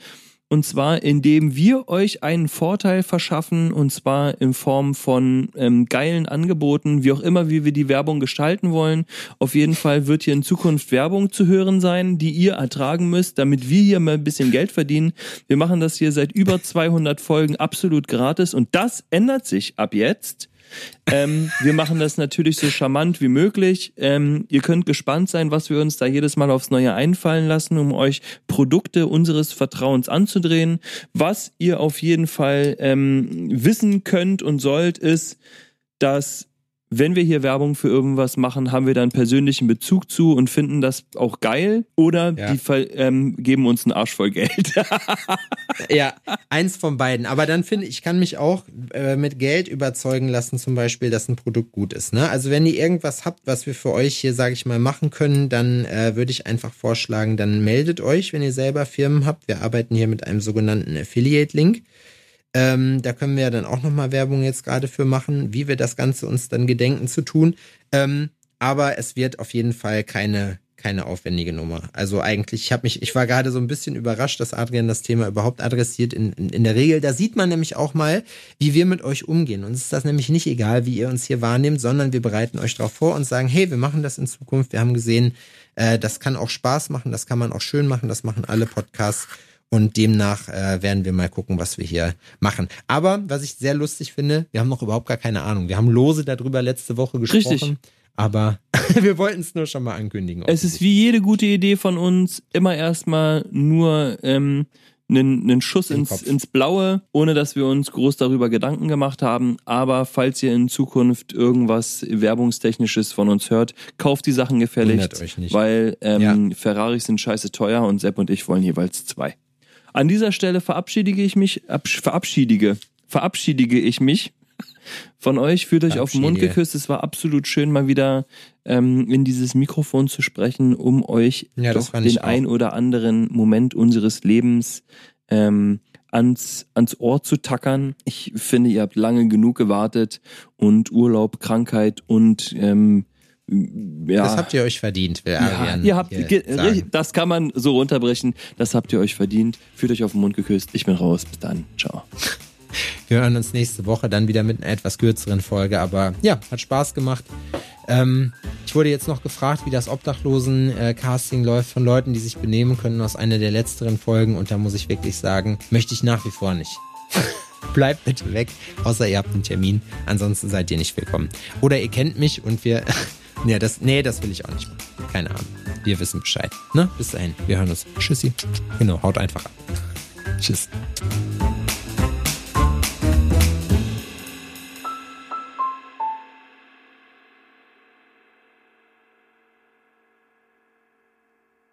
Und zwar, indem wir euch einen Vorteil verschaffen, und zwar in Form von ähm, geilen Angeboten, wie auch immer, wie wir die Werbung gestalten wollen. Auf jeden Fall wird hier in Zukunft Werbung zu hören sein, die ihr ertragen müsst, damit wir hier mal ein bisschen Geld verdienen. Wir machen das hier seit über 200 Folgen absolut gratis und das ändert sich ab jetzt. Ähm, wir machen das natürlich so charmant wie möglich. Ähm, ihr könnt gespannt sein, was wir uns da jedes Mal aufs Neue einfallen lassen, um euch Produkte unseres Vertrauens anzudrehen. Was ihr auf jeden Fall ähm, wissen könnt und sollt, ist, dass wenn wir hier Werbung für irgendwas machen, haben wir da einen persönlichen Bezug zu und finden das auch geil oder ja. die ähm, geben uns einen Arsch voll Geld. ja, eins von beiden. Aber dann finde ich, kann mich auch äh, mit Geld überzeugen lassen, zum Beispiel, dass ein Produkt gut ist. Ne? Also wenn ihr irgendwas habt, was wir für euch hier, sage ich mal, machen können, dann äh, würde ich einfach vorschlagen, dann meldet euch, wenn ihr selber Firmen habt. Wir arbeiten hier mit einem sogenannten Affiliate-Link. Ähm, da können wir ja dann auch nochmal Werbung jetzt gerade für machen, wie wir das Ganze uns dann gedenken zu tun. Ähm, aber es wird auf jeden Fall keine keine aufwendige Nummer. Also eigentlich, ich habe mich, ich war gerade so ein bisschen überrascht, dass Adrian das Thema überhaupt adressiert. In, in, in der Regel, da sieht man nämlich auch mal, wie wir mit euch umgehen. Uns ist das nämlich nicht egal, wie ihr uns hier wahrnehmt, sondern wir bereiten euch darauf vor und sagen, hey, wir machen das in Zukunft. Wir haben gesehen, äh, das kann auch Spaß machen, das kann man auch schön machen, das machen alle Podcasts. Und demnach äh, werden wir mal gucken, was wir hier machen. Aber was ich sehr lustig finde, wir haben noch überhaupt gar keine Ahnung. Wir haben lose darüber letzte Woche gesprochen. Richtig. Aber wir wollten es nur schon mal ankündigen. Es ist wie jede gute Idee von uns immer erstmal nur ähm, einen, einen Schuss ins, ins Blaue, ohne dass wir uns groß darüber Gedanken gemacht haben. Aber falls ihr in Zukunft irgendwas Werbungstechnisches von uns hört, kauft die Sachen gefälligst, weil ähm, ja. Ferraris sind scheiße teuer und Sepp und ich wollen jeweils zwei. An dieser Stelle verabschiedige ich mich, verabschiedige, verabschiedige ich mich von euch. Fühlt euch auf den Mund geküsst. Es war absolut schön, mal wieder ähm, in dieses Mikrofon zu sprechen, um euch ja, doch den ein oder anderen Moment unseres Lebens ähm, ans, ans Ohr zu tackern. Ich finde, ihr habt lange genug gewartet und Urlaub, Krankheit und ähm, ja. Das habt ihr euch verdient, will ja, ihr habt, das kann man so runterbrechen. Das habt ihr euch verdient. Fühlt euch auf den Mund geküsst. Ich bin raus. Bis dann. Ciao. Wir hören uns nächste Woche dann wieder mit einer etwas kürzeren Folge. Aber ja, hat Spaß gemacht. Ähm, ich wurde jetzt noch gefragt, wie das Obdachlosen-Casting läuft von Leuten, die sich benehmen können aus einer der letzteren Folgen. Und da muss ich wirklich sagen, möchte ich nach wie vor nicht. Bleibt bitte weg, außer ihr habt einen Termin. Ansonsten seid ihr nicht willkommen. Oder ihr kennt mich und wir Nee, das, nee, das will ich auch nicht machen. Keine Ahnung. Wir wissen Bescheid. Ne? Bis dahin. Wir hören uns. Tschüssi. Genau, haut einfach ab. Tschüss.